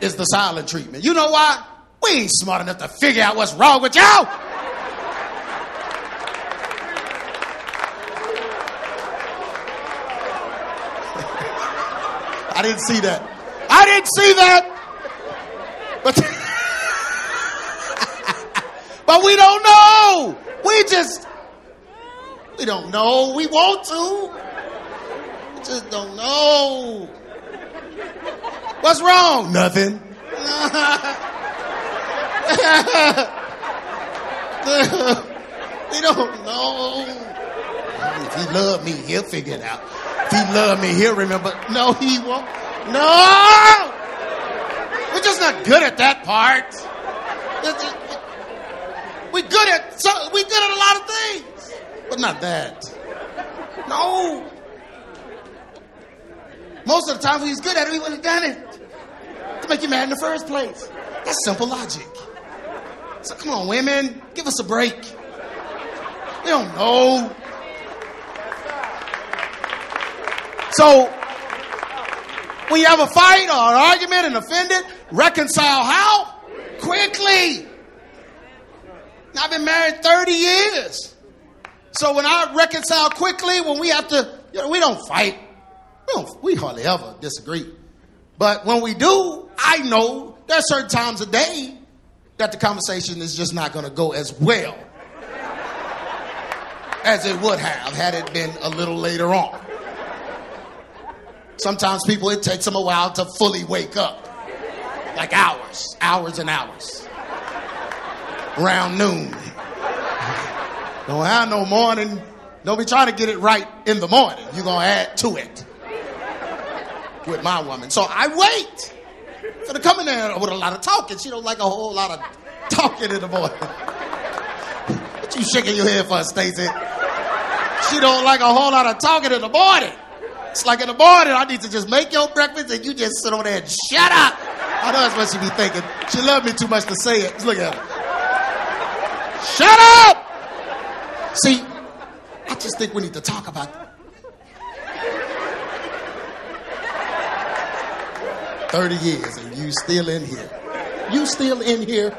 Is the silent treatment. You know why? We ain't smart enough to figure out what's wrong with y'all. I didn't see that. I didn't see that. But but we don't know. We just we don't know. We want to. Just don't know. What's wrong? Nothing. we don't know. If he love me, he'll figure it out. If he love me, he'll remember. No, he won't. No! We're just not good at that part. We're good at so we're good at a lot of things, but not that. No. Most of the time, when he's good at it, he wouldn't have done it to make you mad in the first place. That's simple logic. So come on, women, give us a break. We don't know. So when you have a fight or an argument and offended, reconcile how? Quickly. I've been married 30 years. So when I reconcile quickly, when we have to, you know, we don't fight. We, don't, we hardly ever disagree. But when we do, I know there are certain times a day that the conversation is just not going to go as well as it would have had it been a little later on. Sometimes people, it takes them a while to fully wake up. Like hours, hours and hours. Around noon. Don't have no morning. Don't be trying to get it right in the morning. You're going to add to it with my woman. So I wait for to come in there with a lot of talking. She don't like a whole lot of talking in the morning. What you shaking your head for, Stacy? She don't like a whole lot of talking in the morning. It's like in the morning, I need to just make your breakfast and you just sit over there and shut up. I know that's what she be thinking. She loved me too much to say it. Just look at her. Shut up! See, I just think we need to talk about 30 years and you still in here. You still in here.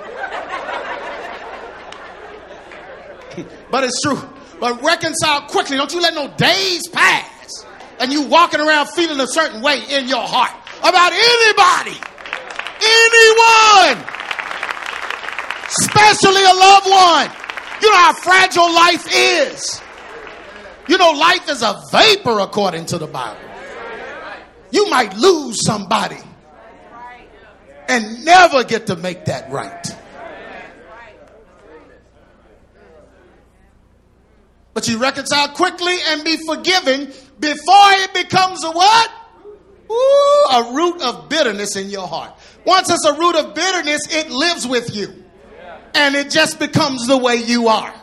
but it's true. But reconcile quickly. Don't you let no days pass and you walking around feeling a certain way in your heart about anybody, anyone, especially a loved one. You know how fragile life is. You know, life is a vapor according to the Bible. You might lose somebody and never get to make that right. But you reconcile quickly and be forgiven before it becomes a what? Ooh, a root of bitterness in your heart. Once it's a root of bitterness, it lives with you. And it just becomes the way you are.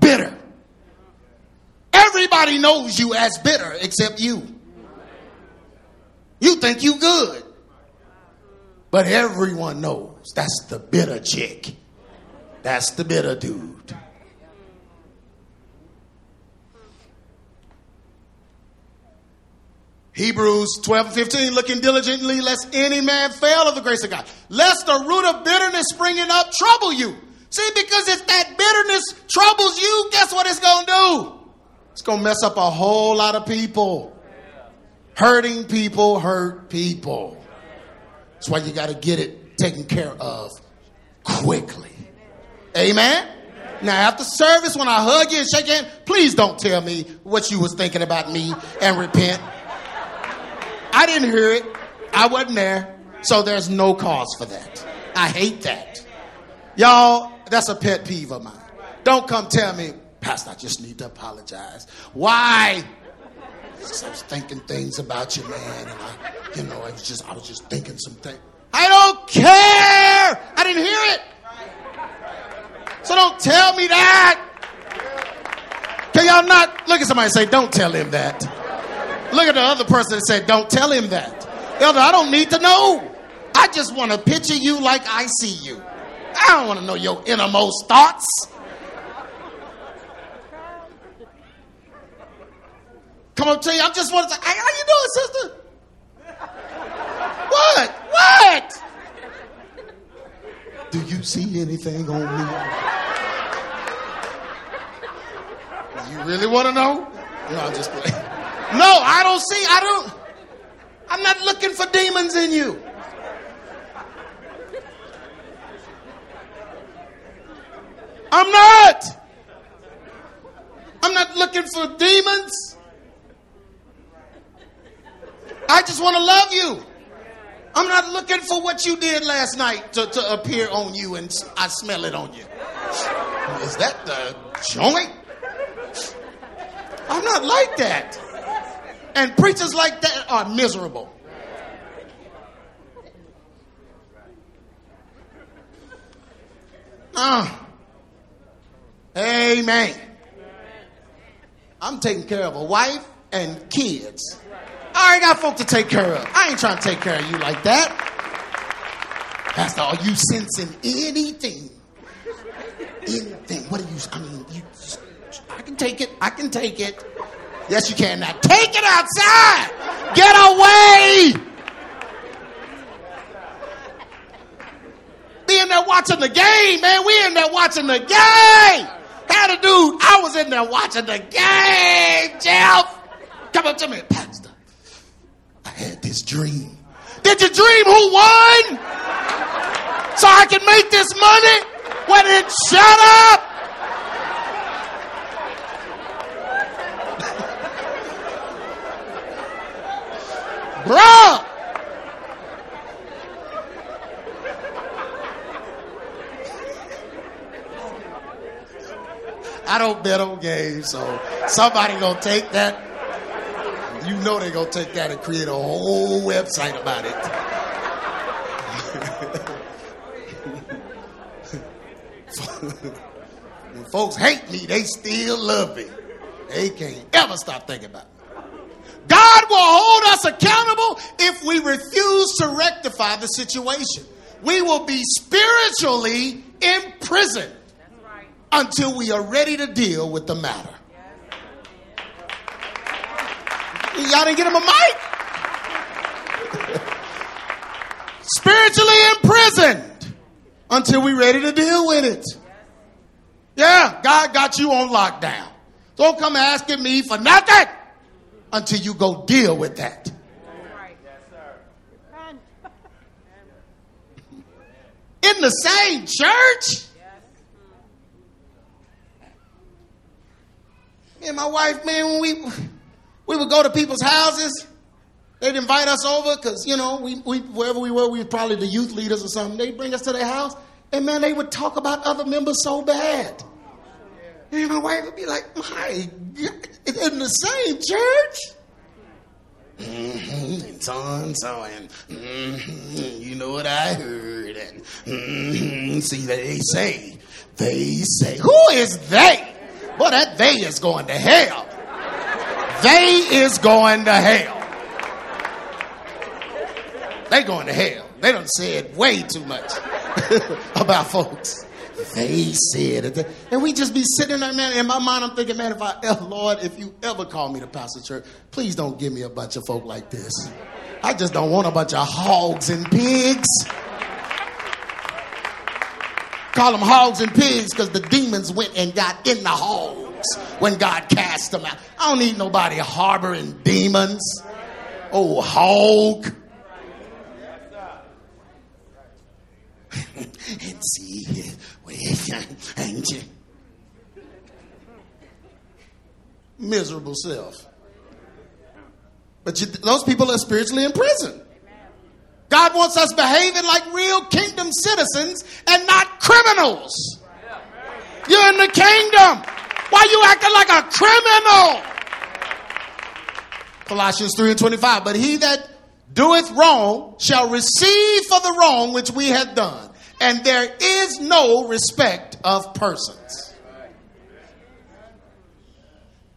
Bitter. Everybody knows you as bitter except you. You think you good. But everyone knows that's the bitter chick. That's the bitter dude. Hebrews 12 and 15, looking diligently, lest any man fail of the grace of God. Lest the root of bitterness springing up trouble you. See, because if that bitterness troubles you, guess what it's going to do? It's going to mess up a whole lot of people. Hurting people hurt people. That's why you got to get it taken care of quickly. Amen? Now, after service, when I hug you and shake your hand, please don't tell me what you was thinking about me and repent. I didn't hear it. I wasn't there. So there's no cause for that. I hate that. Y'all, that's a pet peeve of mine. Don't come tell me, Pastor, I just need to apologize. Why? I was thinking things about you, man, and I, you know, I was just, I was just thinking some things. I don't care. I didn't hear it. So don't tell me that. Can y'all not look at somebody and say, don't tell him that? Look at the other person and say, don't tell him that. Elder, I don't need to know. I just want to picture you like I see you. I don't want to know your innermost thoughts. Come up to you. I just want to say, hey, how you doing, sister? What? What? Do you see anything on me? You really want to know? No, I'm just playing. No, I don't see. I don't. I'm not looking for demons in you. I'm not. I'm not looking for demons. I just want to love you. I'm not looking for what you did last night to, to appear on you and I smell it on you. Is that the joint? I'm not like that. And preachers like that are miserable. Uh, amen. I'm taking care of a wife and kids. I ain't got folk to take care of. I ain't trying to take care of you like that. Pastor, are you sensing anything? Anything? What are you? I mean, you. I can take it. I can take it. Yes, you can. Now take it outside. Get away. Be in there watching the game, man. We in there watching the game. Had a dude. I was in there watching the game, Jeff. Come up to me, Pastor. Had this dream. Did you dream who won? So I can make this money? When it shut up. Bruh. I don't bet on games, so somebody gonna take that. Know they're gonna take that and create a whole website about it. when folks hate me, they still love me. They can't ever stop thinking about me. God will hold us accountable if we refuse to rectify the situation. We will be spiritually imprisoned until we are ready to deal with the matter. Y'all didn't get him a mic? spiritually imprisoned until we're ready to deal with it. Yeah, God got you on lockdown. Don't come asking me for nothing until you go deal with that. In the same church? Me and my wife, man, when we we would go to people's houses, they'd invite us over because you know we, we wherever we were, we were probably the youth leaders or something. They'd bring us to their house, and man, they would talk about other members so bad. And my wife would be like, "My, God, in the same church." Mm-hmm, and so and so, and mm-hmm, you know what I heard, and mm-hmm, see they say, they say, who is they? Boy, that they is going to hell. They is going to hell. They going to hell. They don't said way too much about folks. They said it. And we just be sitting there, man. In my mind, I'm thinking, man, if I, Lord, if you ever call me to pastor church, please don't give me a bunch of folk like this. I just don't want a bunch of hogs and pigs. Call them hogs and pigs because the demons went and got in the when God cast them out. I don't need nobody harboring demons. Oh, hog. and see, that? miserable self. But you, those people are spiritually in prison. God wants us behaving like real kingdom citizens and not criminals. You're in the kingdom. Why you acting like a criminal? Colossians 3 and 25. But he that doeth wrong shall receive for the wrong which we have done. And there is no respect of persons.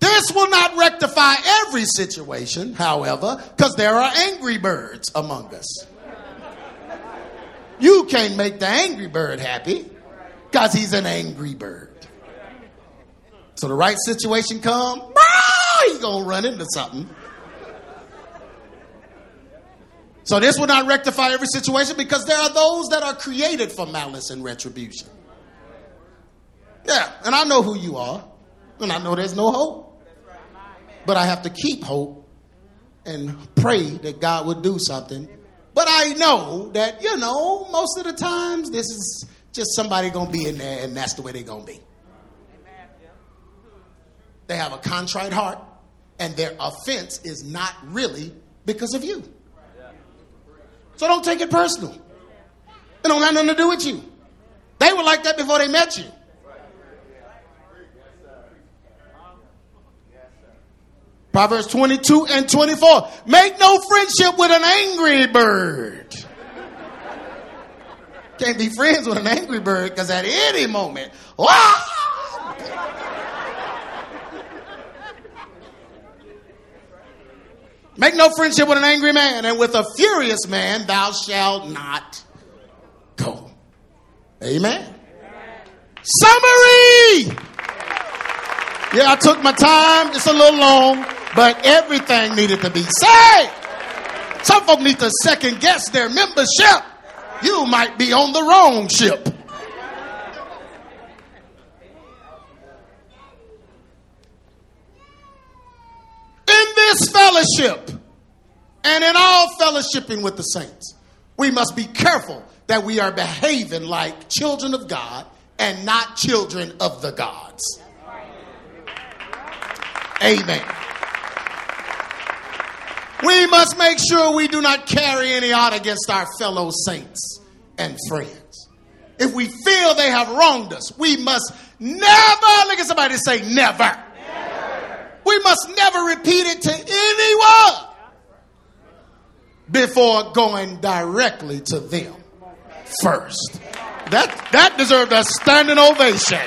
This will not rectify every situation, however, because there are angry birds among us. You can't make the angry bird happy because he's an angry bird. So the right situation come, he's gonna run into something. So this will not rectify every situation because there are those that are created for malice and retribution. Yeah, and I know who you are, and I know there's no hope. But I have to keep hope and pray that God would do something. But I know that, you know, most of the times this is just somebody gonna be in there and that's the way they're gonna be. They have a contrite heart, and their offense is not really because of you. So don't take it personal. It don't have nothing to do with you. They were like that before they met you. Proverbs 22 and 24. Make no friendship with an angry bird. Can't be friends with an angry bird because at any moment, wow! Make no friendship with an angry man, and with a furious man thou shalt not go. Amen. Summary! Yeah, I took my time, it's a little long, but everything needed to be said. Some folk need to second guess their membership. You might be on the wrong ship. In this fellowship and in all fellowshipping with the saints, we must be careful that we are behaving like children of God and not children of the gods. Amen. We must make sure we do not carry any out against our fellow saints and friends. If we feel they have wronged us, we must never, look at somebody say, never. We must never repeat it to anyone before going directly to them first. That, that deserved a standing ovation.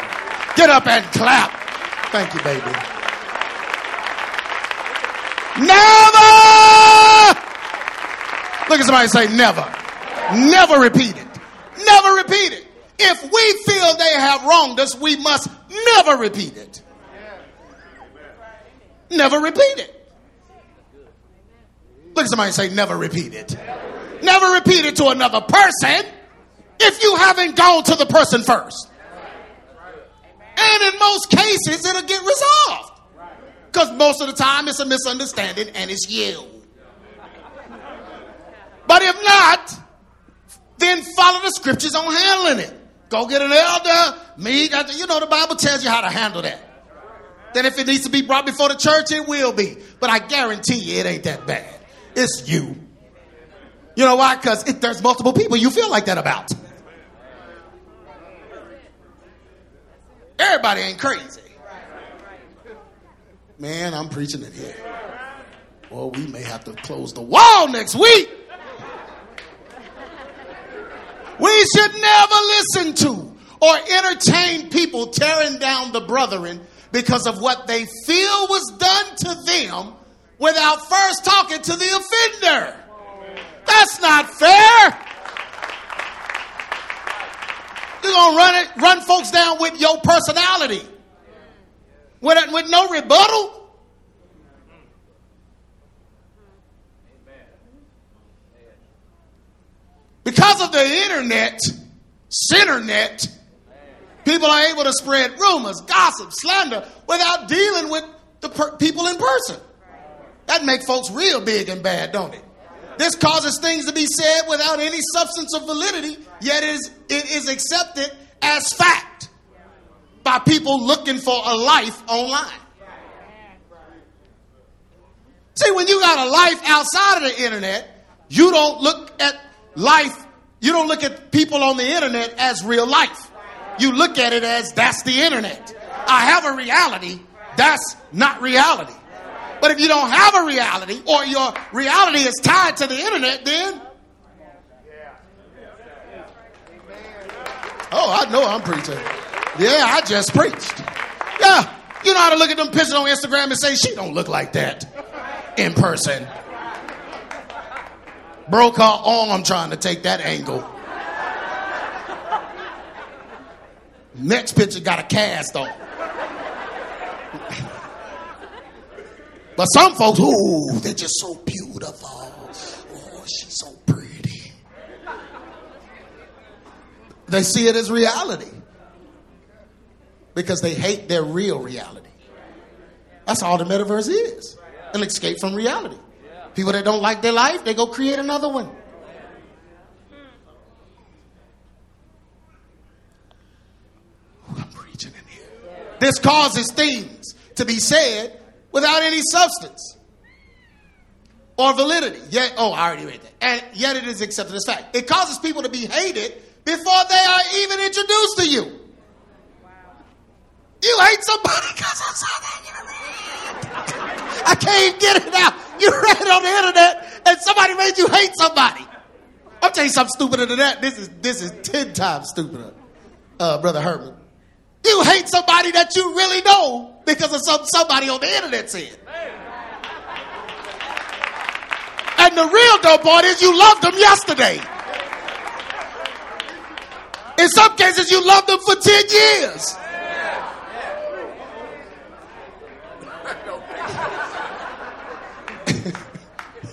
Get up and clap. Thank you, baby. Never! Look at somebody say never. Never repeat it. Never repeat it. If we feel they have wronged us, we must never repeat it. Never repeat it. Look at somebody say never repeat it. Never repeat it to another person if you haven't gone to the person first. And in most cases, it'll get resolved. Because most of the time it's a misunderstanding and it's you. But if not, then follow the scriptures on handling it. Go get an elder, meet. You know, the Bible tells you how to handle that. Then if it needs to be brought before the church, it will be. But I guarantee you it ain't that bad. It's you. You know why? Because there's multiple people you feel like that about. Everybody ain't crazy. Man, I'm preaching it here. Well, we may have to close the wall next week. We should never listen to or entertain people tearing down the brethren because of what they feel was done to them without first talking to the offender. That's not fair. You're gonna run it, run folks down with your personality, with, with no rebuttal. Because of the internet, centernet, people are able to spread rumors, gossip, slander without dealing with the per- people in person. That makes folks real big and bad, don't it? This causes things to be said without any substance of validity, yet it is, it is accepted as fact by people looking for a life online. See, when you got a life outside of the internet, you don't look at life, you don't look at people on the internet as real life. You look at it as that's the internet. I have a reality, that's not reality. But if you don't have a reality or your reality is tied to the internet, then. Oh, I know I'm preaching. Yeah, I just preached. Yeah, you know how to look at them pictures on Instagram and say, she don't look like that in person. Broke her arm trying to take that angle. Next picture got a cast on. But some folks, ooh, they're just so beautiful. Oh, she's so pretty. They see it as reality because they hate their real reality. That's all the metaverse is an escape from reality. People that don't like their life, they go create another one. Ooh, I'm preaching in here. This causes things to be said without any substance or validity. Yet, oh, I already read that. And yet it is accepted as fact. It causes people to be hated before they are even introduced to you. Wow. You hate somebody because I saw that I can't get it out. You read it on the internet and somebody made you hate somebody. I'm telling you something stupider than that. This is this is ten times stupider, uh, brother Herman. You hate somebody that you really know because of some somebody on the internet said. And the real dope part is you loved them yesterday. In some cases, you loved them for 10 years.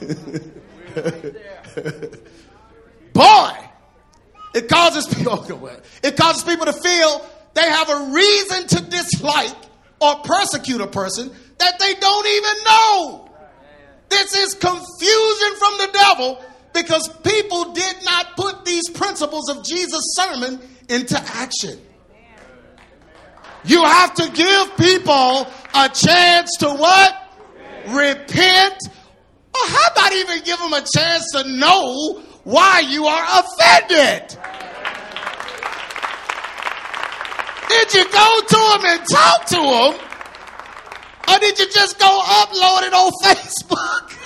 Boy, it causes people. It causes people to feel they have a reason to dislike or persecute a person that they don't even know. This is confusion from the devil because people did not put these principles of Jesus' sermon into action. You have to give people a chance to what? Repent. Or how about even give them a chance to know why you are offended? Did you go to him and talk to him? Or did you just go upload it on Facebook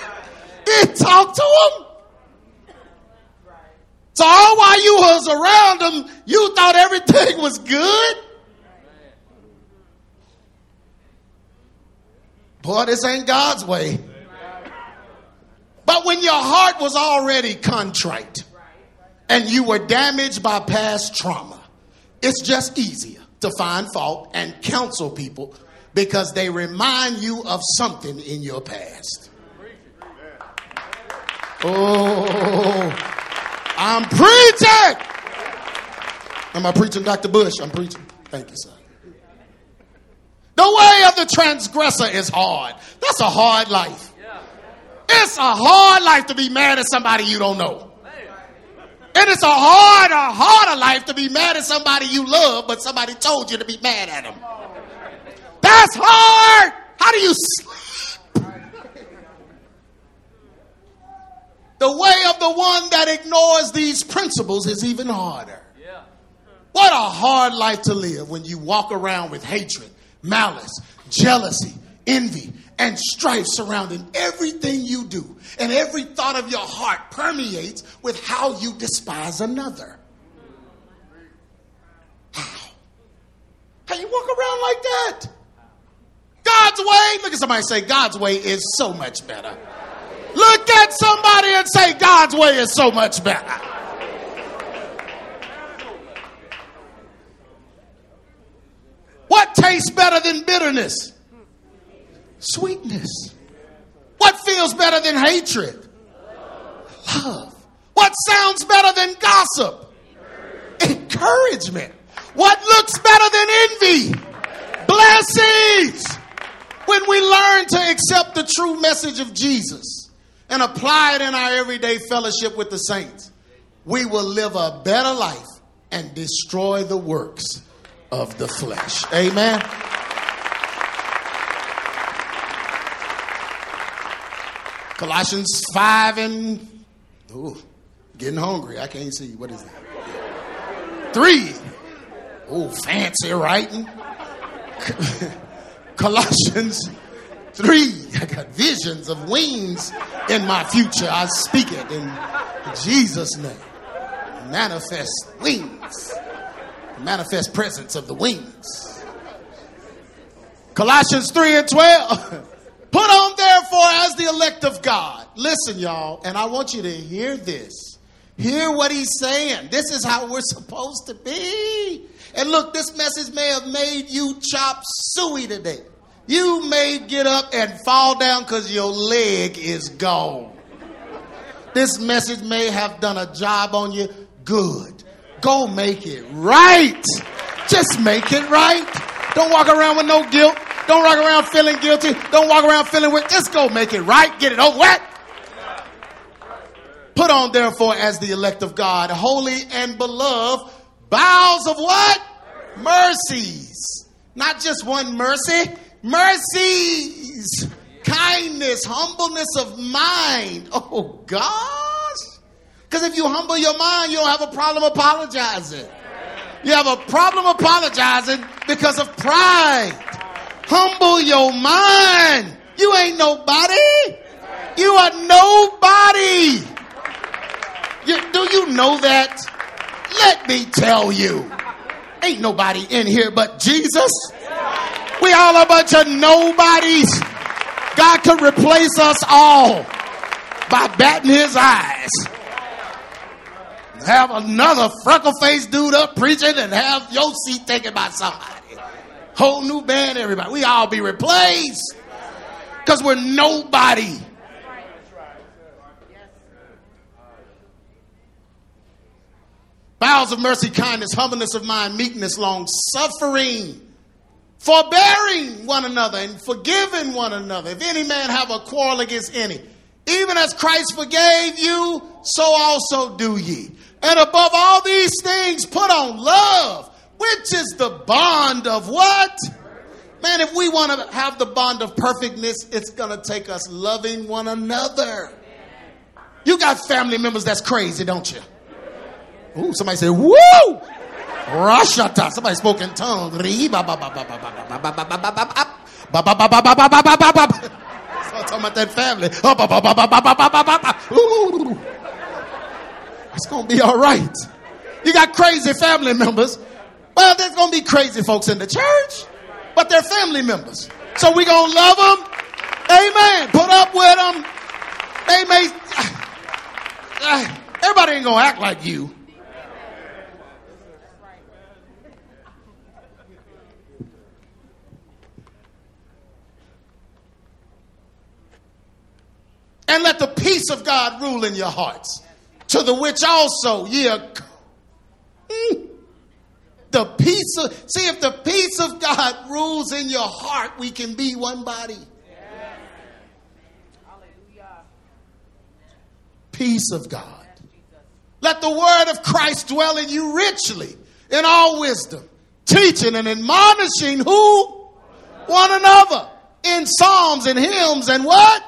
and talk to them? So all while you was around them, you thought everything was good? Boy, this ain't God's way. But when your heart was already contrite and you were damaged by past trauma, it's just easier to find fault and counsel people because they remind you of something in your past. Oh, I'm preaching. Am I preaching, Dr. Bush? I'm preaching. Thank you, sir. The way of the transgressor is hard. That's a hard life. It's a hard life to be mad at somebody you don't know. And it's a harder, harder life to be mad at somebody you love, but somebody told you to be mad at them. That's hard. How do you sleep? The way of the one that ignores these principles is even harder. What a hard life to live when you walk around with hatred, malice, jealousy, envy, and strife surrounding everything you do. And every thought of your heart permeates with how you despise another. How? How you walk around like that? God's way, look at somebody say, God's way is so much better. Look at somebody and say, God's way is so much better. What tastes better than bitterness? Sweetness. What feels better than hatred? Love. What sounds better than gossip? Encouragement. What looks better than envy? Blessings. When we learn to accept the true message of Jesus and apply it in our everyday fellowship with the saints, we will live a better life and destroy the works of the flesh. Amen. Colossians 5 and, ooh, getting hungry. I can't see. What is it? 3. Oh, fancy writing. Colossians 3. I got visions of wings in my future. I speak it in Jesus' name. Manifest wings. Manifest presence of the wings. Colossians 3 and 12. Put on, therefore, as the elect of God. Listen, y'all, and I want you to hear this. Hear what he's saying. This is how we're supposed to be. And look, this message may have made you chop suey today. You may get up and fall down because your leg is gone. This message may have done a job on you. Good. Go make it right. Just make it right. Don't walk around with no guilt. Don't walk around feeling guilty. Don't walk around feeling weird. Just go make it right. Get it over with. Put on, therefore, as the elect of God, holy and beloved, bowels of what? Mercies. Not just one mercy, mercies. Kindness, humbleness of mind. Oh, gosh. Because if you humble your mind, you don't have a problem apologizing. You have a problem apologizing because of pride. Humble your mind. You ain't nobody. You are nobody. You, do you know that? Let me tell you. Ain't nobody in here but Jesus. We all a bunch of nobodies. God could replace us all by batting his eyes. Have another freckle faced dude up preaching and have your seat taken by somebody. Whole new band, everybody. We all be replaced because we're nobody. Bowels of mercy, kindness, humbleness of mind, meekness, long suffering, forbearing one another, and forgiving one another. If any man have a quarrel against any, even as Christ forgave you, so also do ye. And above all these things, put on love which is the bond of what? Man, if we want to have the bond of perfectness, it's going to take us loving one another. You got family members that's crazy, don't you? Ooh, somebody said, woo! Rashata. Somebody spoke in tongues. I'm talking about that family. Ooh. It's going to be all right. You got crazy family members well, there's going to be crazy folks in the church, but they're family members. So we're going to love them. Amen. Put up with them. Amen. Everybody ain't going to act like you. And let the peace of God rule in your hearts, to the which also ye are. The peace of, see, if the peace of God rules in your heart, we can be one body. Hallelujah. Peace of God. Let the word of Christ dwell in you richly in all wisdom, teaching and admonishing who? One another in psalms and hymns and what?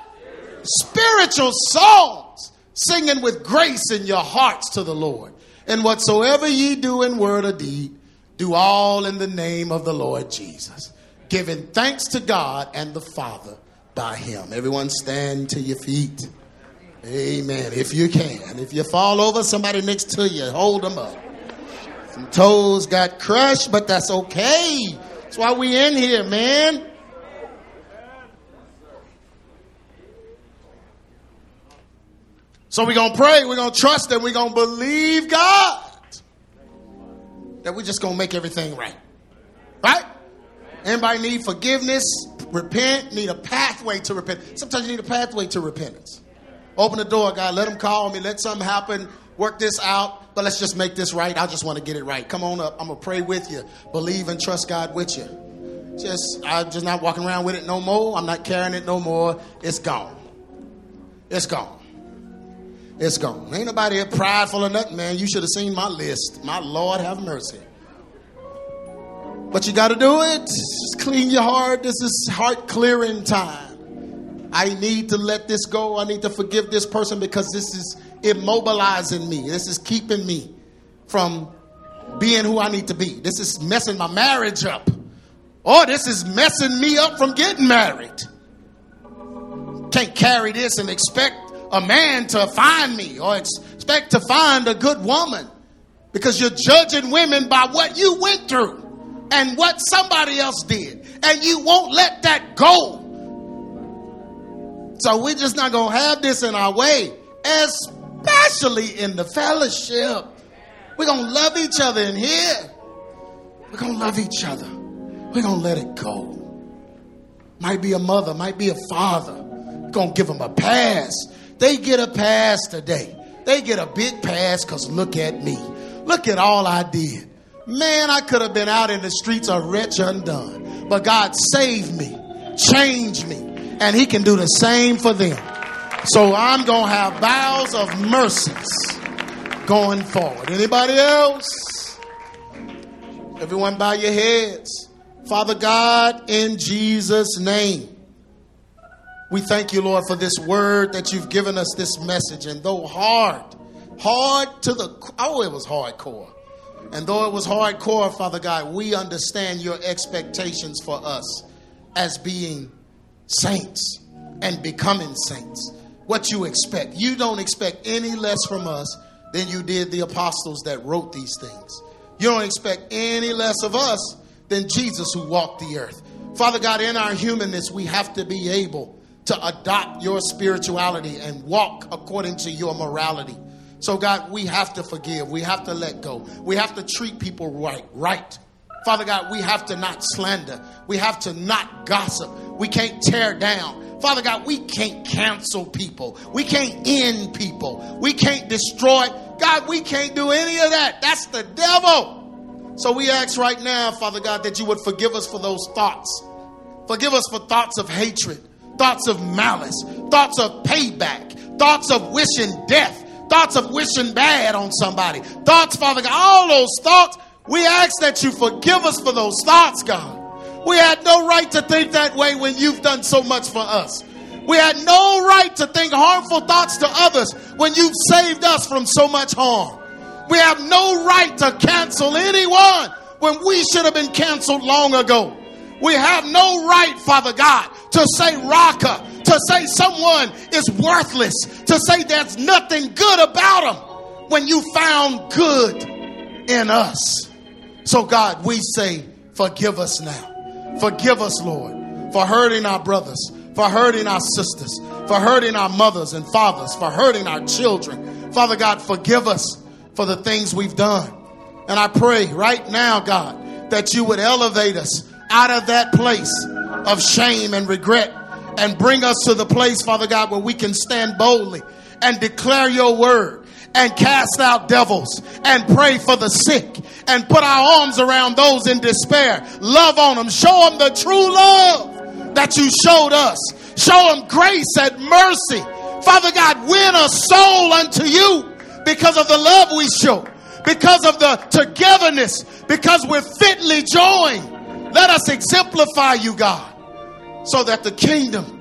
Spiritual songs, singing with grace in your hearts to the Lord. And whatsoever ye do in word or deed, do all in the name of the Lord Jesus, giving thanks to God and the Father by Him. Everyone stand to your feet. Amen. If you can. If you fall over, somebody next to you, hold them up. Some toes got crushed, but that's okay. That's why we in here, man. So we're going to pray, we're going to trust, and we're going to believe God that we're just going to make everything right. Right? Anybody need forgiveness, repent, need a pathway to repent. Sometimes you need a pathway to repentance. Open the door, God. Let them call me. Let something happen. Work this out. But let's just make this right. I just want to get it right. Come on up. I'm going to pray with you. Believe and trust God with you. Just I'm just not walking around with it no more. I'm not carrying it no more. It's gone. It's gone. It's gone. Ain't nobody here prideful or nothing, man. You should have seen my list. My Lord have mercy. But you got to do it. Just clean your heart. This is heart clearing time. I need to let this go. I need to forgive this person because this is immobilizing me. This is keeping me from being who I need to be. This is messing my marriage up. Or this is messing me up from getting married. Can't carry this and expect a man to find me or expect to find a good woman because you're judging women by what you went through and what somebody else did. And you won't let that go. So we're just not going to have this in our way, especially in the fellowship. We're going to love each other in here. We're going to love each other. We're going to let it go. Might be a mother, might be a father. Going to give them a pass. They get a pass today. They get a big pass because look at me. Look at all I did. Man, I could have been out in the streets a wretch undone. But God saved me, changed me, and He can do the same for them. So I'm going to have bowels of mercies going forward. Anybody else? Everyone bow your heads. Father God, in Jesus' name, we thank you, Lord, for this word that you've given us, this message. And though hard, hard to the, oh, it was hardcore. And though it was hardcore, Father God, we understand your expectations for us as being saints and becoming saints. What you expect. You don't expect any less from us than you did the apostles that wrote these things. You don't expect any less of us than Jesus who walked the earth. Father God, in our humanness, we have to be able to adopt your spirituality and walk according to your morality. So, God, we have to forgive. We have to let go. We have to treat people right. Right. Father God, we have to not slander. We have to not gossip. We can't tear down. Father God, we can't cancel people. We can't end people. We can't destroy. God, we can't do any of that. That's the devil. So we ask right now, Father God, that you would forgive us for those thoughts. Forgive us for thoughts of hatred, thoughts of malice, thoughts of payback, thoughts of wishing death, thoughts of wishing bad on somebody, thoughts, Father God, all those thoughts. We ask that you forgive us for those thoughts, God. We had no right to think that way when you've done so much for us. We had no right to think harmful thoughts to others when you've saved us from so much harm. We have no right to cancel anyone when we should have been canceled long ago. We have no right, Father God, to say Raca, to say someone is worthless, to say there's nothing good about them when you found good in us. So, God, we say, forgive us now. Forgive us, Lord, for hurting our brothers, for hurting our sisters, for hurting our mothers and fathers, for hurting our children. Father God, forgive us for the things we've done. And I pray right now, God, that you would elevate us out of that place of shame and regret and bring us to the place, Father God, where we can stand boldly and declare your word and cast out devils and pray for the sick and put our arms around those in despair. Love on them. Show them the true love that you showed us. Show them grace and mercy. Father God, win a soul unto you because of the love we show, because of the togetherness, because we're fitly joined. Let us exemplify you, God so that the kingdom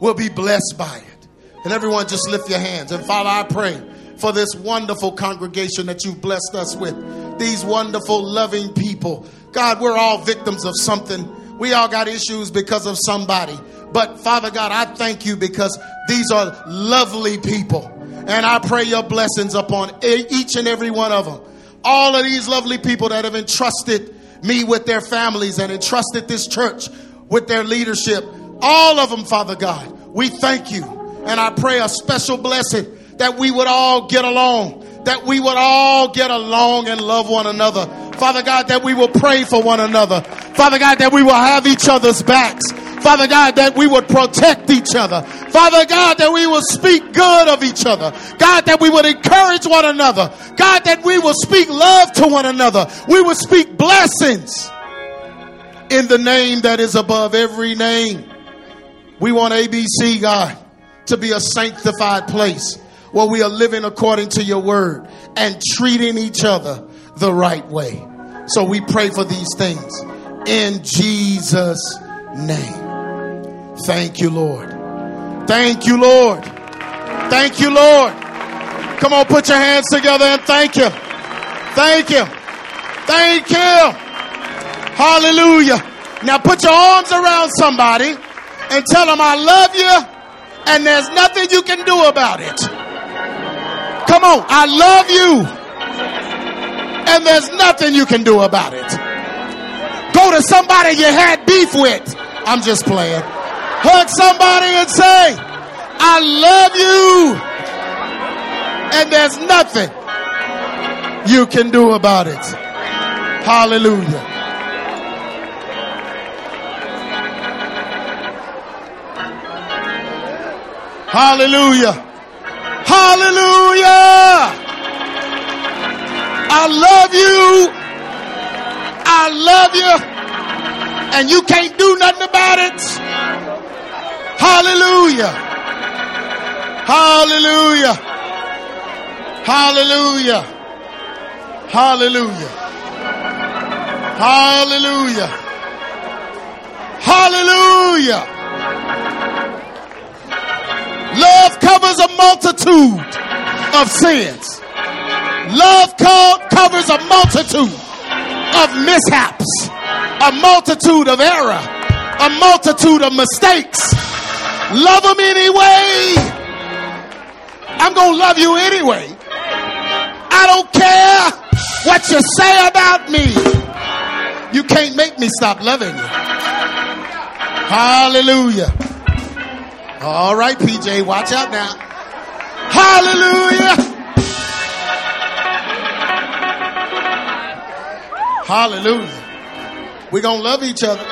will be blessed by it. And everyone just lift your hands. And Father, I pray for this wonderful congregation that you've blessed us with. These wonderful, loving people. God, we're all victims of something. We all got issues because of somebody. But Father God, I thank you because these are lovely people. And I pray your blessings upon each and every one of them. All of these lovely people that have entrusted me with their families and entrusted this church with their leadership. All of them, Father God. We thank you. And I pray a special blessing that we would all get along, that we would all get along and love one another. Father God, that we will pray for one another. Father God, that we will have each other's backs. Father God, that we would protect each other. Father God, that we will speak good of each other. God, that we would encourage one another. God, that we will speak love to one another. We will speak blessings in the name that is above every name. We want ABC, God, to be a sanctified place where we are living according to your word and treating each other the right way. So we pray for these things in Jesus' name. Thank you, Lord. Thank you, Lord. Thank you, Lord. Come on, put your hands together and thank Him. Thank Him. Thank Him. Hallelujah. Now put your arms around somebody and tell them, I love you and there's nothing you can do about it. Come on, I love you and there's nothing you can do about it. Go to somebody you had beef with. I'm just playing. Hug somebody and say, I love you and there's nothing you can do about it. Hallelujah. Hallelujah. Hallelujah. I love you. I love you. And you can't do nothing about it. Hallelujah. Hallelujah. Hallelujah. Hallelujah. Hallelujah. Hallelujah. Love covers a multitude of sins. Love covers a multitude of mishaps, a multitude of error, a multitude of mistakes. Love them anyway. I'm going to love you anyway. I don't care what you say about me. You can't make me stop loving you. Hallelujah. All right, PJ, watch out now. Hallelujah. Hallelujah. We're going to love each other.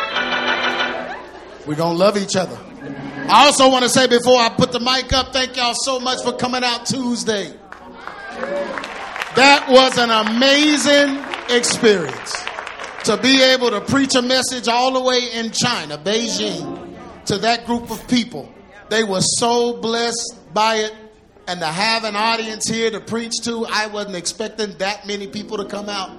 We're going to love each other. I also want to say before I put the mic up, thank y'all so much for coming out Tuesday. That was an amazing experience to be able to preach a message all the way in China, Beijing, to that group of people. They were so blessed by it. And to have an audience here to preach to, I wasn't expecting that many people to come out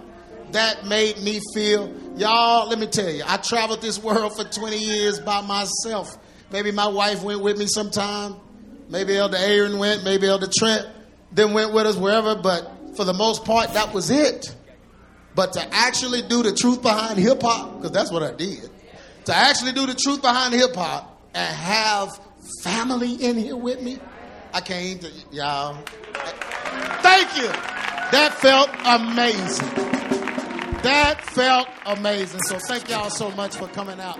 that made me feel, y'all, let me tell you, I traveled this world for 20 years by myself. Maybe my wife went with me sometime. Maybe Elder Aaron went. Maybe Elder Trent then went with us wherever. But for the most part, that was it. But to actually do the truth behind hip hop, because that's what I did, to actually do the truth behind hip hop and have family in here with me, I can't, y'all. Thank you. That felt amazing. That felt amazing. So thank y'all so much for coming out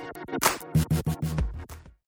フフフ。